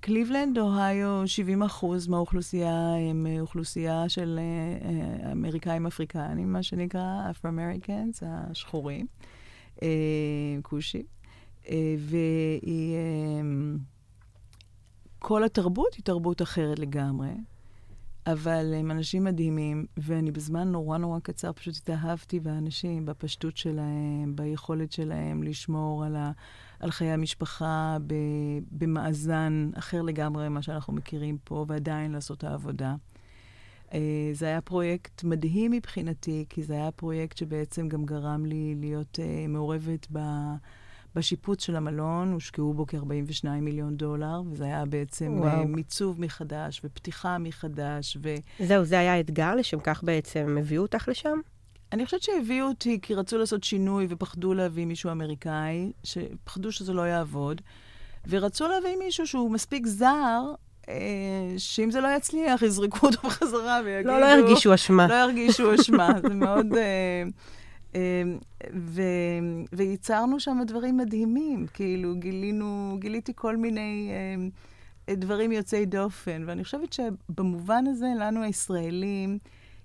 קליבלנד, אוהיו, 70 אחוז מהאוכלוסייה הם uh, אוכלוסייה של uh, uh, אמריקאים אפריקנים, מה שנקרא, אפרו-אמריקאנס, השחורים, כושי. Uh, והיא... כל התרבות היא תרבות אחרת לגמרי, אבל הם אנשים מדהימים, ואני בזמן נורא נורא קצר פשוט התאהבתי באנשים, בפשטות שלהם, ביכולת שלהם לשמור על, ה, על חיי המשפחה במאזן אחר לגמרי ממה שאנחנו מכירים פה, ועדיין לעשות את העבודה. Uh, זה היה פרויקט מדהים מבחינתי, כי זה היה פרויקט שבעצם גם גרם לי להיות uh, מעורבת ב... בשיפוץ של המלון הושקעו בו כ-42 מיליון דולר, וזה היה בעצם וואו. אה, מיצוב מחדש ופתיחה מחדש. ו... זהו, זה היה האתגר, לשם כך בעצם הביאו אותך לשם? אני חושבת שהביאו אותי כי רצו לעשות שינוי ופחדו להביא מישהו אמריקאי, שפחדו שזה לא יעבוד, ורצו להביא מישהו שהוא מספיק זר, אה, שאם זה לא יצליח, יזרקו אותו בחזרה ויגידו... לא, לא ירגישו אשמה. לא ירגישו אשמה, זה מאוד... אה, אמ, ו, וייצרנו שם דברים מדהימים, כאילו גילינו, גיליתי כל מיני אה, דברים יוצאי דופן, ואני חושבת שבמובן הזה, לנו הישראלים,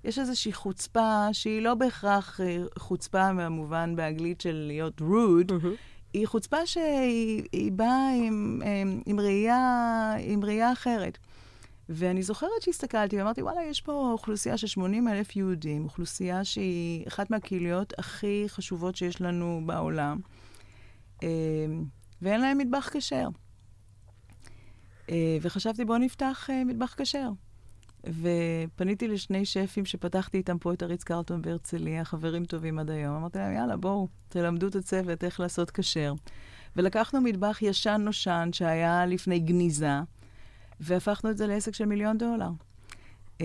יש איזושהי חוצפה שהיא לא בהכרח אה, חוצפה מהמובן באנגלית של להיות rude, mm-hmm. היא חוצפה שהיא באה עם, עם, עם, ראייה, עם ראייה אחרת. ואני זוכרת שהסתכלתי ואמרתי, וואלה, יש פה אוכלוסייה של 80 אלף יהודים, אוכלוסייה שהיא אחת מהקהיליות הכי חשובות שיש לנו בעולם, אמ, ואין להם מטבח כשר. אה, וחשבתי, בואו נפתח אה, מטבח כשר. ופניתי לשני שפים שפתחתי איתם פה את הריץ קרלטון בהרצליה, חברים טובים עד היום. אמרתי להם, יאללה, בואו, תלמדו את הצוות איך לעשות כשר. ולקחנו מטבח ישן-נושן שהיה לפני גניזה, והפכנו את זה לעסק של מיליון דולר. אה,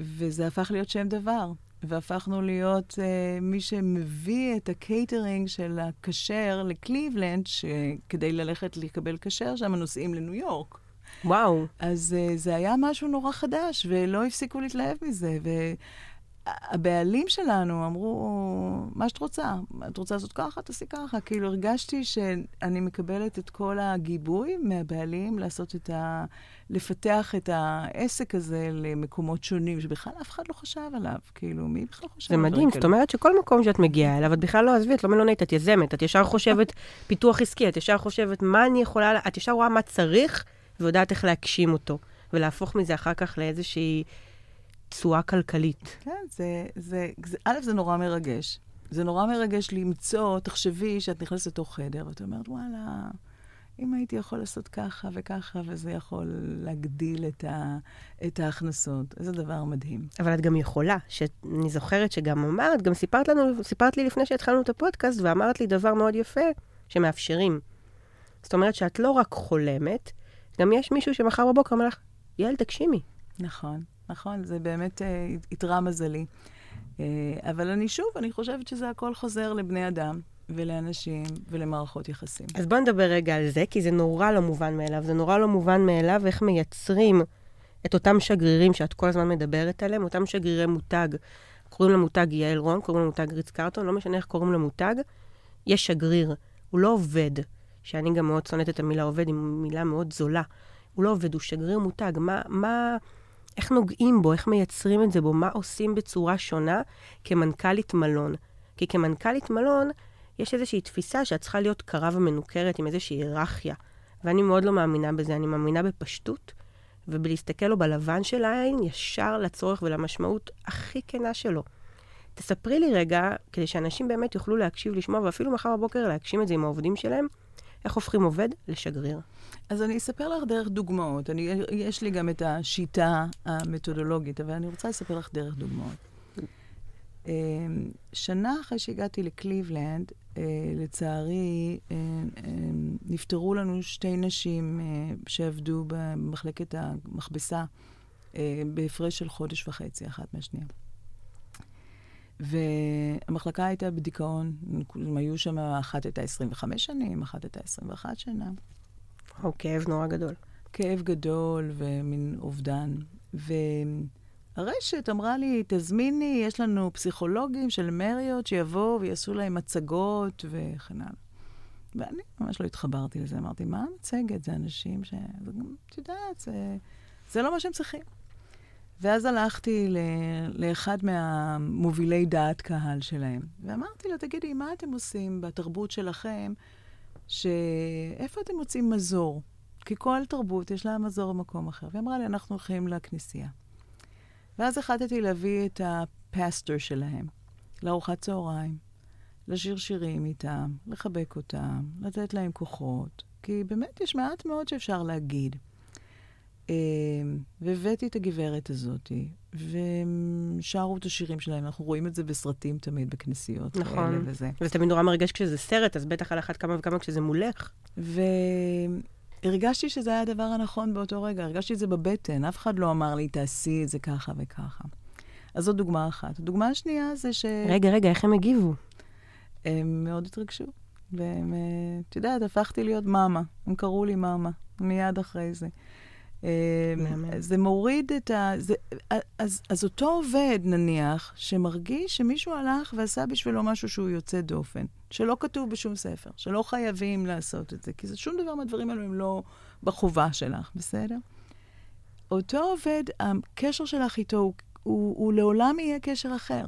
וזה הפך להיות שם דבר. והפכנו להיות אה, מי שמביא את הקייטרינג של הכשר לקליבלנד, שכדי ללכת לקבל כשר, שם נוסעים לניו יורק. וואו. אז uh, זה היה משהו נורא חדש, ולא הפסיקו להתלהב מזה. והבעלים שלנו אמרו, מה שאת רוצה, את רוצה לעשות ככה, תעשי ככה. כאילו, הרגשתי שאני מקבלת את כל הגיבוי מהבעלים לעשות את ה... לפתח את העסק הזה למקומות שונים, שבכלל אף אחד לא חשב עליו. כאילו, מי בכלל חושב זה מדהים, זאת אומרת שכל מקום שאת מגיעה אליו, את בכלל לא, עזבי, את לא מלונאית, את יזמת, את ישר חושבת פיתוח עסקי, את ישר חושבת מה אני יכולה, את ישר רואה מה צריך, ויודעת איך להגשים אותו, ולהפוך מזה אחר כך לאיזושהי תשואה כלכלית. כן, זה, זה, זה, א', זה נורא מרגש. זה נורא מרגש למצוא, תחשבי שאת נכנסת לתוך חדר, ואת אומרת, וואלה, אם הייתי יכול לעשות ככה וככה, וזה יכול להגדיל את, ה, את ההכנסות. איזה דבר מדהים. אבל את גם יכולה, שאני זוכרת שגם אמרת, גם סיפרת לנו, סיפרת לי לפני שהתחלנו את הפודקאסט, ואמרת לי דבר מאוד יפה, שמאפשרים. זאת אומרת שאת לא רק חולמת, גם יש מישהו שמחר בבוקר אומר לך, יעל, תגשימי. נכון, נכון, זה באמת אה, יתרה מזלי. אה, אבל אני שוב, אני חושבת שזה הכל חוזר לבני אדם. ולאנשים ולמערכות יחסים. אז בואו נדבר רגע על זה, כי זה נורא לא מובן מאליו. זה נורא לא מובן מאליו איך מייצרים את אותם שגרירים שאת כל הזמן מדברת עליהם, אותם שגרירי מותג. קוראים למותג יעל רון, קוראים למותג ריץ קרטון, לא משנה איך קוראים למותג, יש שגריר. הוא לא עובד, שאני גם מאוד שונאת את המילה עובד, היא מילה מאוד זולה. הוא לא עובד, הוא שגריר מותג. מה, מה, איך נוגעים בו, איך מייצרים את זה בו, מה עושים בצורה שונה כמנכ"לית מלון. כי כמנכ"לית מלון, יש איזושהי תפיסה שאת צריכה להיות קרה ומנוכרת עם איזושהי היררכיה. ואני מאוד לא מאמינה בזה, אני מאמינה בפשטות, ובלהסתכל לו בלבן של העין, ישר לצורך ולמשמעות הכי כנה שלו. תספרי לי רגע, כדי שאנשים באמת יוכלו להקשיב, לשמוע, ואפילו מחר בבוקר להגשים את זה עם העובדים שלהם, איך הופכים עובד לשגריר. אז אני אספר לך דרך דוגמאות. אני, יש לי גם את השיטה המתודולוגית, אבל אני רוצה לספר לך דרך דוגמאות. אמ, שנה אחרי שהגעתי לקליבלנד, אה, לצערי, אה, אה, נפטרו לנו שתי נשים שעבדו במחלקת המכבסה בהפרש של חודש וחצי, אחת מהשנייה. והמחלקה הייתה בדיכאון, הם היו שם, אחת הייתה 25 שנים, אחת הייתה 21 שנה. או כאב נורא גדול. כאב גדול ומין אובדן. ו... הרשת אמרה לי, תזמיני, יש לנו פסיכולוגים של מריות שיבואו ויעשו להם מצגות וכן הלאה. ואני ממש לא התחברתי לזה, אמרתי, מה המצגת? זה אנשים ש... את יודעת, זה, זה לא מה שהם צריכים. ואז הלכתי ל... לאחד מהמובילי דעת קהל שלהם, ואמרתי לו, תגידי, מה אתם עושים בתרבות שלכם, שאיפה אתם מוצאים מזור? כי כל תרבות יש לה מזור במקום אחר. והיא אמרה לי, אנחנו הולכים לכנסייה. ואז החלטתי להביא את הפסטור שלהם לארוחת צהריים, לשיר שירים איתם, לחבק אותם, לתת להם כוחות, כי באמת יש מעט מאוד שאפשר להגיד. אמ, והבאתי את הגברת הזאת, והם שרו את השירים שלהם. אנחנו רואים את זה בסרטים תמיד, בכנסיות. נכון. וזה. וזה תמיד נורא מרגש כשזה סרט, אז בטח על אחת כמה וכמה כשזה מולך. ו... הרגשתי שזה היה הדבר הנכון באותו רגע, הרגשתי את זה בבטן, אף אחד לא אמר לי, תעשי את זה ככה וככה. אז זו דוגמה אחת. הדוגמה השנייה זה ש... רגע, רגע, איך הם הגיבו? הם מאוד התרגשו. והם, אה, את יודעת, הפכתי להיות מאמה. הם קראו לי מאמה, מיד אחרי זה. זה מוריד את ה... זה, אז, אז אותו עובד, נניח, שמרגיש שמישהו הלך ועשה בשבילו משהו שהוא יוצא דופן, שלא כתוב בשום ספר, שלא חייבים לעשות את זה, כי זה שום דבר מהדברים האלו הם לא בחובה שלך, בסדר? אותו עובד, הקשר שלך איתו הוא, הוא, הוא לעולם יהיה קשר אחר.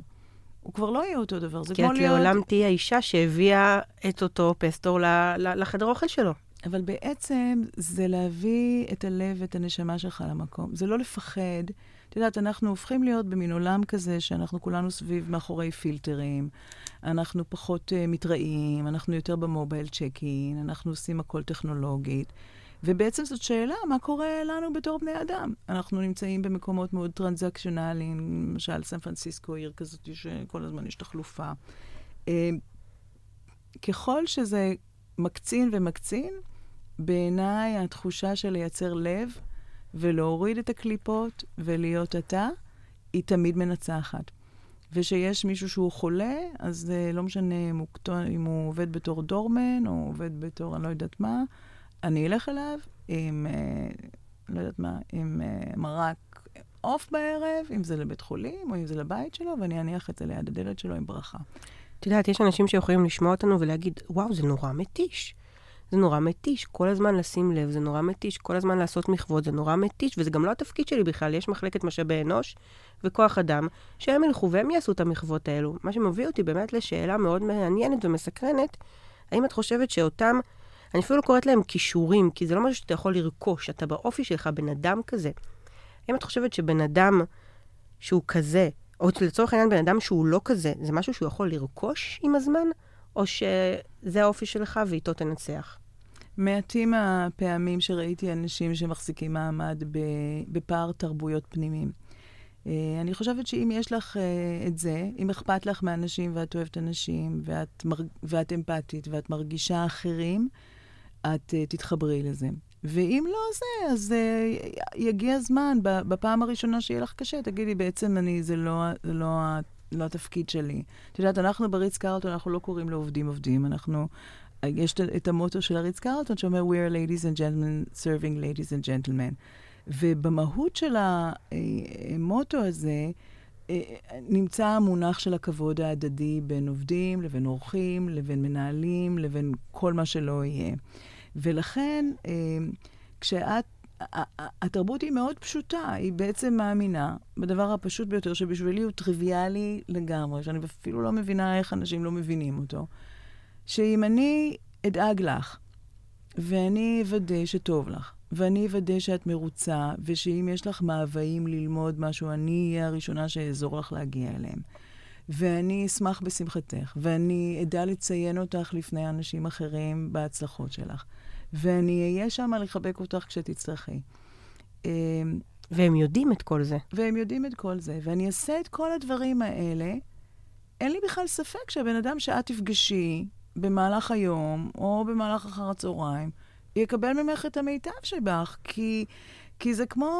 הוא כבר לא יהיה אותו דבר. זה כמו להיות... כי את לעולם תהיה האישה שהביאה את אותו פסטור לחדר אוכל שלו. אבל בעצם זה להביא את הלב ואת הנשמה שלך למקום. זה לא לפחד. את יודעת, אנחנו הופכים להיות במין עולם כזה שאנחנו כולנו סביב מאחורי פילטרים, אנחנו פחות uh, מתראים, אנחנו יותר במובייל צ'קין, אנחנו עושים הכל טכנולוגית. ובעצם זאת שאלה, מה קורה לנו בתור בני אדם? אנחנו נמצאים במקומות מאוד טרנזקציונליים, למשל סן פרנסיסקו, עיר כזאת שכל הזמן יש תחלופה. אה, ככל שזה מקצין ומקצין, בעיניי התחושה של לייצר לב ולהוריד את הקליפות ולהיות אתה, היא תמיד מנצחת. ושיש מישהו שהוא חולה, אז uh, לא משנה אם הוא, אם הוא עובד בתור דורמן או עובד בתור אני לא יודעת מה, אני אלך אליו עם, uh, לא יודעת מה, עם uh, מרק עוף בערב, אם זה לבית חולים או אם זה לבית שלו, ואני אניח את זה ליד הדלת שלו עם ברכה. את יודעת, יש אנשים שיכולים לשמוע אותנו ולהגיד, וואו, זה נורא מתיש. זה נורא מתיש, כל הזמן לשים לב, זה נורא מתיש, כל הזמן לעשות מחוות, זה נורא מתיש, וזה גם לא התפקיד שלי בכלל, יש מחלקת משאבי אנוש וכוח אדם, שהם ילכו והם יעשו את המחוות האלו. מה שמביא אותי באמת לשאלה מאוד מעניינת ומסקרנת, האם את חושבת שאותם, אני אפילו לא קוראת להם כישורים, כי זה לא משהו שאתה יכול לרכוש, אתה באופי שלך בן אדם כזה. האם את חושבת שבן אדם שהוא כזה, או לצורך העניין בן אדם שהוא לא כזה, זה משהו שהוא יכול לרכוש עם הזמן? או שזה האופי שלך ואיתו תנצח? מעטים הפעמים שראיתי אנשים שמחזיקים מעמד בפער תרבויות פנימיים. Uh, אני חושבת שאם יש לך uh, את זה, אם אכפת לך מאנשים ואת אוהבת אנשים ואת, מר... ואת אמפתית ואת מרגישה אחרים, את uh, תתחברי לזה. ואם לא זה, אז uh, יגיע הזמן, בפעם הראשונה שיהיה לך קשה, תגידי, בעצם אני, זה לא, זה לא לא התפקיד שלי. את יודעת, אנחנו בריץ קרלטון, אנחנו לא קוראים לעובדים עובדים, אנחנו... יש את המוטו של הריץ קרלטון שאומר We are ladies and gentlemen serving ladies and gentlemen. ובמהות של המוטו הזה אה, נמצא המונח של הכבוד ההדדי בין עובדים לבין אורחים, לבין מנהלים, לבין כל מה שלא יהיה. ולכן, אה, כשאת התרבות היא מאוד פשוטה, היא בעצם מאמינה בדבר הפשוט ביותר, שבשבילי הוא טריוויאלי לגמרי, שאני אפילו לא מבינה איך אנשים לא מבינים אותו, שאם אני אדאג לך, ואני אוודא שטוב לך, ואני אוודא שאת מרוצה, ושאם יש לך מאוויים ללמוד משהו, אני אהיה הראשונה שאעזור לך להגיע אליהם. ואני אשמח בשמחתך, ואני אדע לציין אותך לפני אנשים אחרים בהצלחות שלך. ואני אהיה שם לחבק אותך כשתצטרכי. אמ, והם יודעים את כל זה. והם יודעים את כל זה. ואני אעשה את כל הדברים האלה. אין לי בכלל ספק שהבן אדם שאת תפגשי במהלך היום, או במהלך אחר הצהריים, יקבל ממך את המיטב שבך, כי, כי זה כמו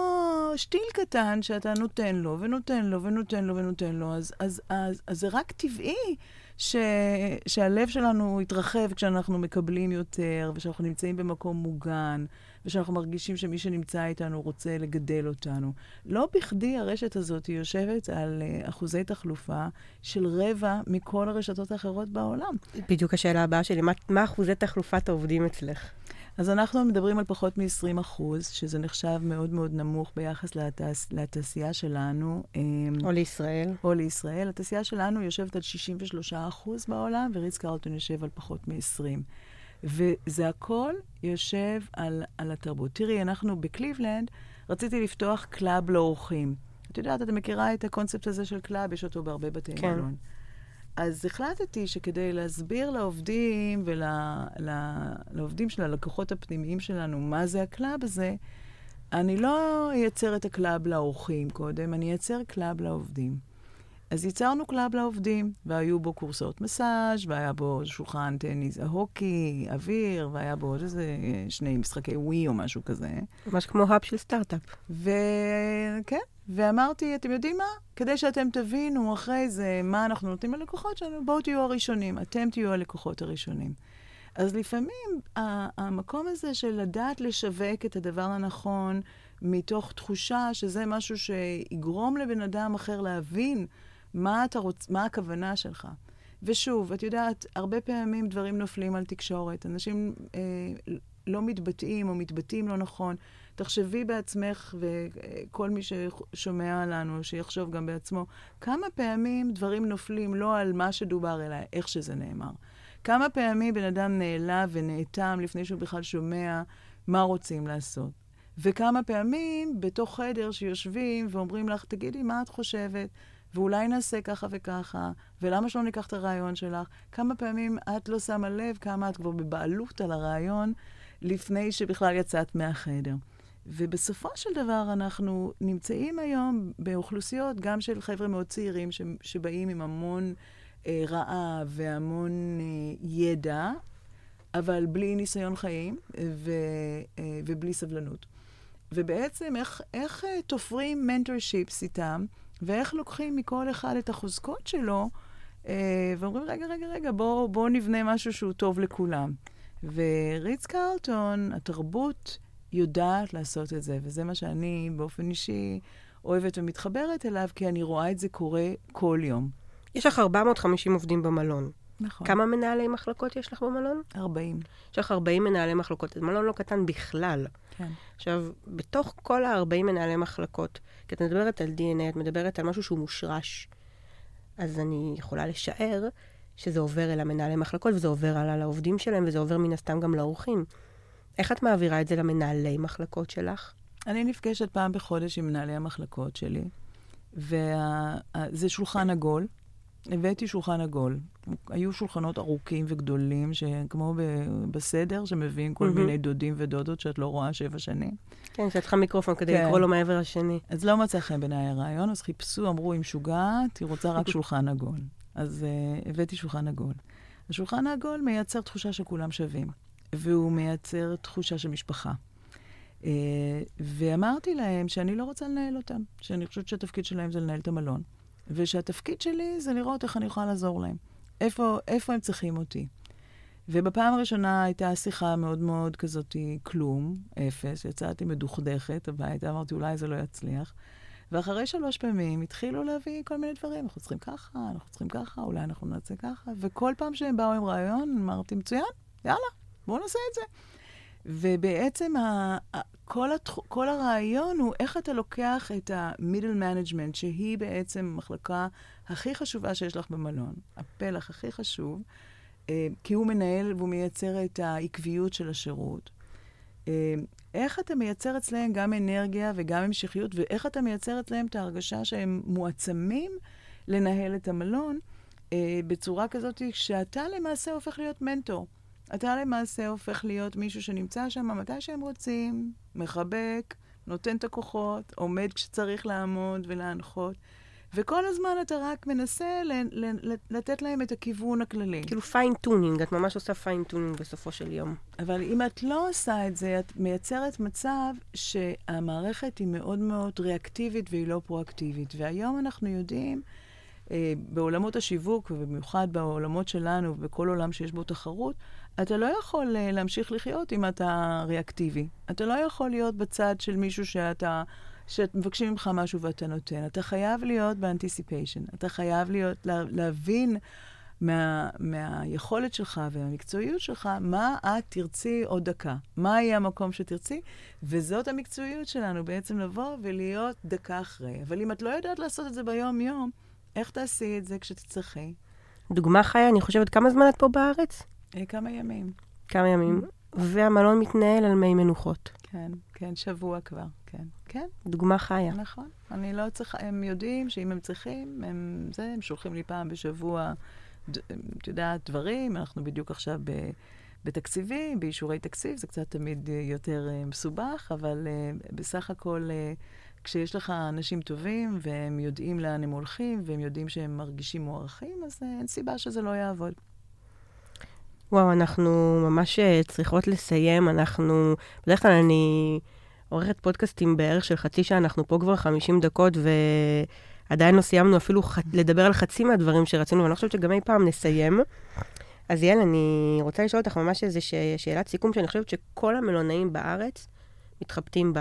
שתיל קטן שאתה נותן לו, ונותן לו, ונותן לו, ונותן לו. אז, אז, אז, אז זה רק טבעי ש, שהלב שלנו יתרחב כשאנחנו מקבלים יותר, ושאנחנו נמצאים במקום מוגן, ושאנחנו מרגישים שמי שנמצא איתנו רוצה לגדל אותנו. לא בכדי הרשת הזאת יושבת על uh, אחוזי תחלופה של רבע מכל הרשתות האחרות בעולם. בדיוק השאלה הבאה שלי, מה, מה אחוזי תחלופת העובדים אצלך? אז אנחנו מדברים על פחות מ-20 אחוז, שזה נחשב מאוד מאוד נמוך ביחס לתעש... לתעשייה שלנו. אמ, או לישראל. או לישראל. התעשייה שלנו יושבת על 63 אחוז בעולם, וריץ קרלטון יושב על פחות מ-20. וזה הכל יושב על, על התרבות. תראי, אנחנו בקליבלנד, רציתי לפתוח club לאורחים. את יודעת, את מכירה את הקונספט הזה של club, יש אותו בהרבה בתי כן. מלון. אז החלטתי שכדי להסביר לעובדים ולעובדים של הלקוחות הפנימיים שלנו מה זה ה club הזה, אני לא אייצר את ה club לאורחים קודם, אני אייצר club לעובדים. אז ייצרנו club לעובדים, והיו בו כורסאות מסאז', והיה בו שולחן טניס הוקי, אוויר, והיה בו עוד איזה שני משחקי ווי או משהו כזה. ממש כמו hub של סטארט-אפ. וכן, ואמרתי, אתם יודעים מה? כדי שאתם תבינו אחרי זה מה אנחנו נותנים ללקוחות שלנו, בואו תהיו הראשונים, אתם תהיו הלקוחות הראשונים. אז לפעמים המקום הזה של לדעת לשווק את הדבר הנכון, מתוך תחושה שזה משהו שיגרום לבן אדם אחר להבין מה, אתה רוצ... מה הכוונה שלך. ושוב, את יודעת, הרבה פעמים דברים נופלים על תקשורת. אנשים אה, לא מתבטאים או מתבטאים לא נכון. תחשבי בעצמך, וכל מי ששומע לנו, שיחשוב גם בעצמו, כמה פעמים דברים נופלים לא על מה שדובר, אלא איך שזה נאמר. כמה פעמים בן אדם נעלב ונאטם לפני שהוא בכלל שומע מה רוצים לעשות. וכמה פעמים בתוך חדר שיושבים ואומרים לך, תגידי, מה את חושבת? ואולי נעשה ככה וככה, ולמה שלא ניקח את הרעיון שלך? כמה פעמים את לא שמה לב כמה את כבר בבעלות על הרעיון, לפני שבכלל יצאת מהחדר. ובסופו של דבר אנחנו נמצאים היום באוכלוסיות, גם של חבר'ה מאוד צעירים ש, שבאים עם המון אה, רעב והמון אה, ידע, אבל בלי ניסיון חיים ו, אה, ובלי סבלנות. ובעצם איך, איך אה, תופרים מנטורשיפס איתם, ואיך לוקחים מכל אחד את החוזקות שלו, אה, ואומרים, רגע, רגע, רגע, בואו בוא נבנה משהו שהוא טוב לכולם. וריץ קרלטון, התרבות יודעת לעשות את זה, וזה מה שאני באופן אישי אוהבת ומתחברת אליו, כי אני רואה את זה קורה כל יום. יש לך 450 עובדים במלון. נכון. כמה מנהלי מחלקות יש לך במלון? 40. יש לך 40 מנהלי מחלקות. זה מלון לא קטן בכלל. כן. עכשיו, בתוך כל ה-40 מנהלי מחלקות, כי את מדברת על DNA, את מדברת על משהו שהוא מושרש, אז אני יכולה לשער שזה עובר אל המנהלי מחלקות, וזה עובר הלאה לעובדים שלהם, וזה עובר מן הסתם גם לאורחים. איך את מעבירה את זה למנהלי מחלקות שלך? אני נפגשת פעם בחודש עם מנהלי המחלקות שלי, וזה שולחן עגול. הבאתי שולחן עגול. היו שולחנות ארוכים וגדולים, כמו ב- בסדר, שמביאים כל מהמם. מיני דודים ודודות שאת לא רואה שבע שנים. כן, יש לך מיקרופון כדי כן. לקרוא לו מהעבר השני. אז לא מצא חן בעיניי הרעיון, אז חיפשו, אמרו, היא משוגעת, היא רוצה רק שולחן עגול. אז uh, הבאתי שולחן עגול. השולחן העגול מייצר תחושה שכולם שווים, והוא מייצר תחושה של משפחה. Uh, ואמרתי להם שאני לא רוצה לנהל אותם, שאני חושבת שהתפקיד שלהם זה לנהל את המלון, ושהתפקיד שלי זה לראות איך אני יכולה לעזור להם, איפה, איפה הם צריכים אותי. ובפעם הראשונה הייתה שיחה מאוד מאוד כזאת, כלום, אפס, יצאתי מדוכדכת הביתה, אמרתי, אולי זה לא יצליח. ואחרי שלוש פעמים התחילו להביא כל מיני דברים, אנחנו צריכים ככה, אנחנו צריכים ככה, אולי אנחנו נעשה ככה, וכל פעם שהם באו עם רעיון, אמרתי, מצוין, יאללה, בואו נעשה את זה. ובעצם ה, ה, כל, התח, כל הרעיון הוא איך אתה לוקח את ה-middle management, שהיא בעצם המחלקה הכי חשובה שיש לך במלון, הפלח הכי חשוב, אה, כי הוא מנהל והוא מייצר את העקביות של השירות. אה, איך אתה מייצר אצלהם גם אנרגיה וגם המשכיות, ואיך אתה מייצר אצלהם את ההרגשה שהם מועצמים לנהל את המלון אה, בצורה כזאת שאתה למעשה הופך להיות מנטור. אתה למעשה הופך להיות מישהו שנמצא שם מתי שהם רוצים, מחבק, נותן את הכוחות, עומד כשצריך לעמוד ולהנחות. וכל הזמן אתה רק מנסה ל- ל- ל- לתת להם את הכיוון הכללי. כאילו fine-tuning, את ממש עושה fine-tuning בסופו של יום. אבל אם את לא עושה את זה, את מייצרת מצב שהמערכת היא מאוד מאוד ריאקטיבית והיא לא פרואקטיבית. והיום אנחנו יודעים, אה, בעולמות השיווק, ובמיוחד בעולמות שלנו, ובכל עולם שיש בו תחרות, אתה לא יכול אה, להמשיך לחיות אם אתה ריאקטיבי. אתה לא יכול להיות בצד של מישהו שאתה... שמבקשים ממך משהו ואתה נותן. אתה חייב להיות באנטיסיפיישן. אתה חייב להיות, לה, להבין מה, מהיכולת שלך והמקצועיות שלך, מה את תרצי עוד דקה. מה יהיה המקום שתרצי, וזאת המקצועיות שלנו, בעצם לבוא ולהיות דקה אחרי. אבל אם את לא יודעת לעשות את זה ביום-יום, איך תעשי את זה כשתצטרכי? דוגמה חיה, אני חושבת, כמה זמן את פה בארץ? אה, כמה ימים. כמה ימים. והמלון מתנהל על מי מנוחות. כן, כן, שבוע כבר, כן. כן, דוגמה חיה. נכון. אני לא צריכה, הם יודעים שאם הם צריכים, הם, זה, הם שולחים לי פעם בשבוע, ד- את יודעת, דברים, אנחנו בדיוק עכשיו ב, בתקציבים, באישורי תקציב, זה קצת תמיד אה, יותר אה, מסובך, אבל אה, בסך הכל, אה, כשיש לך אנשים טובים, והם יודעים לאן הם הולכים, והם יודעים שהם מרגישים מוערכים, אז אה, אין סיבה שזה לא יעבוד. וואו, אנחנו ממש אה, צריכות לסיים. אנחנו, בדרך כלל אני עורכת פודקאסטים בערך של חצי שעה, אנחנו פה כבר 50 דקות, ועדיין לא סיימנו אפילו ח... לדבר על חצי מהדברים שרצינו, ואני לא חושבת שגם אי פעם נסיים. אז יעל, אני רוצה לשאול אותך ממש איזו ש... שאלת סיכום, שאני חושבת שכל המלונאים בארץ מתחבטים בה,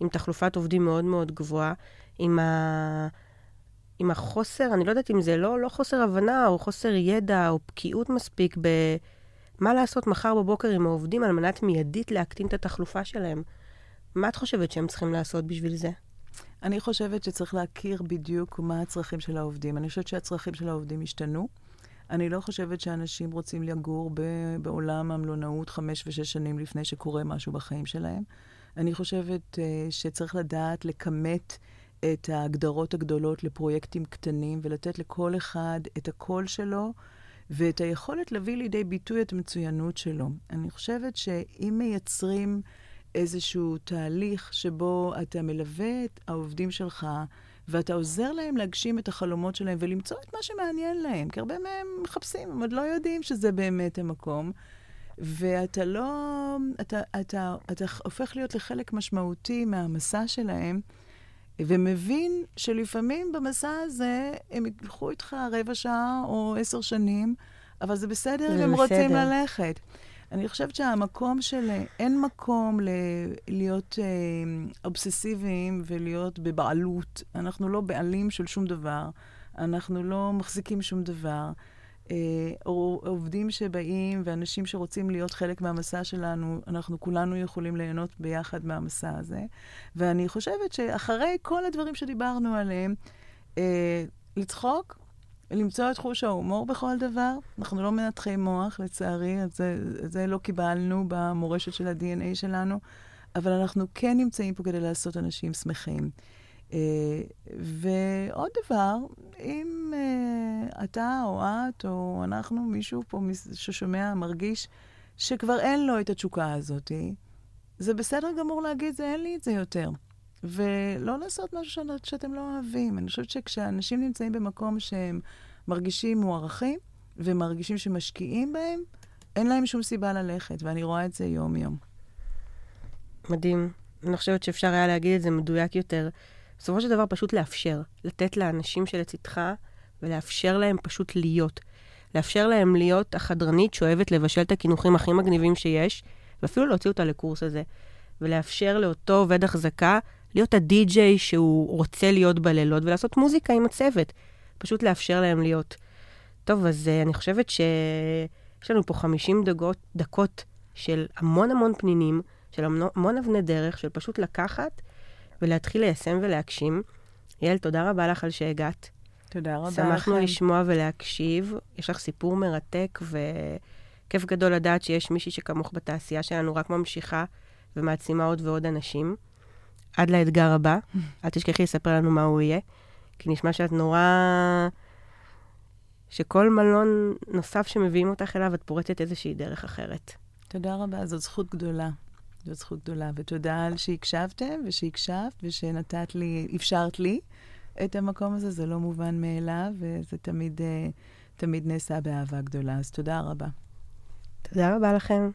עם תחלופת עובדים מאוד מאוד גבוהה, עם ה... עם החוסר, אני לא יודעת אם זה לא, לא חוסר הבנה או חוסר ידע או בקיאות מספיק ב... מה לעשות מחר בבוקר עם העובדים על מנת מיידית להקטין את התחלופה שלהם. מה את חושבת שהם צריכים לעשות בשביל זה? אני חושבת שצריך להכיר בדיוק מה הצרכים של העובדים. אני חושבת שהצרכים של העובדים השתנו. אני לא חושבת שאנשים רוצים לגור ב- בעולם המלונאות חמש ושש שנים לפני שקורה משהו בחיים שלהם. אני חושבת uh, שצריך לדעת לכמת את ההגדרות הגדולות לפרויקטים קטנים ולתת לכל אחד את הקול שלו ואת היכולת להביא לידי ביטוי את המצוינות שלו. אני חושבת שאם מייצרים איזשהו תהליך שבו אתה מלווה את העובדים שלך, ואתה עוזר להם להגשים את החלומות שלהם ולמצוא את מה שמעניין להם, כי הרבה מהם מחפשים, הם עוד לא יודעים שזה באמת המקום. ואתה לא, אתה, אתה, אתה הופך להיות לחלק משמעותי מהמסע שלהם, ומבין שלפעמים במסע הזה הם ילכו איתך רבע שעה או עשר שנים, אבל זה בסדר אם הם רוצים ללכת. אני חושבת שהמקום של... אין מקום ל... להיות אה, אובססיביים ולהיות בבעלות. אנחנו לא בעלים של שום דבר. אנחנו לא מחזיקים שום דבר. אה, עובדים שבאים ואנשים שרוצים להיות חלק מהמסע שלנו, אנחנו כולנו יכולים ליהנות ביחד מהמסע הזה. ואני חושבת שאחרי כל הדברים שדיברנו עליהם, אה, לצחוק, למצוא את חוש ההומור בכל דבר. אנחנו לא מנתחי מוח, לצערי, את זה, את זה לא קיבלנו במורשת של ה-DNA שלנו, אבל אנחנו כן נמצאים פה כדי לעשות אנשים שמחים. Uh, ועוד דבר, אם uh, אתה או את או אנחנו, מישהו פה ששומע, מרגיש שכבר אין לו את התשוקה הזאת, זה בסדר גמור להגיד, זה אין לי את זה יותר. ולא לעשות משהו שאתם לא אוהבים. אני חושבת שכשאנשים נמצאים במקום שהם מרגישים מוערכים ומרגישים שמשקיעים בהם, אין להם שום סיבה ללכת, ואני רואה את זה יום-יום. מדהים. אני חושבת שאפשר היה להגיד את זה מדויק יותר. בסופו של דבר פשוט לאפשר, לתת לאנשים שלצדך ולאפשר להם פשוט להיות. לאפשר להם להיות החדרנית שאוהבת לבשל את הקינוחים הכי מגניבים שיש, ואפילו להוציא אותה לקורס הזה. ולאפשר לאותו עובד החזקה להיות הדי-ג'יי שהוא רוצה להיות בלילות ולעשות מוזיקה עם הצוות. פשוט לאפשר להם להיות. טוב, אז uh, אני חושבת שיש לנו פה 50 דקות, דקות של המון המון פנינים, של המון אבני דרך, של פשוט לקחת ולהתחיל ליישם ולהגשים. יעל, תודה רבה לך על שהגעת. תודה רבה לכם. שמחנו לשמוע ולהקשיב. יש לך סיפור מרתק, וכיף גדול לדעת שיש מישהי שכמוך בתעשייה שלנו רק ממשיכה ומעצימה עוד ועוד אנשים. עד לאתגר הבא, אל תשכחי לספר לנו מה הוא יהיה, כי נשמע שאת נורא... שכל מלון נוסף שמביאים אותך אליו, את פורצת איזושהי דרך אחרת. תודה רבה, זאת זכות גדולה. זאת זכות גדולה, ותודה על שהקשבתם ושהקשבת ושנתת לי, אפשרת לי את המקום הזה, זה לא מובן מאליו, וזה תמיד, אה, תמיד נעשה באהבה גדולה, אז תודה רבה. תודה רבה לכם.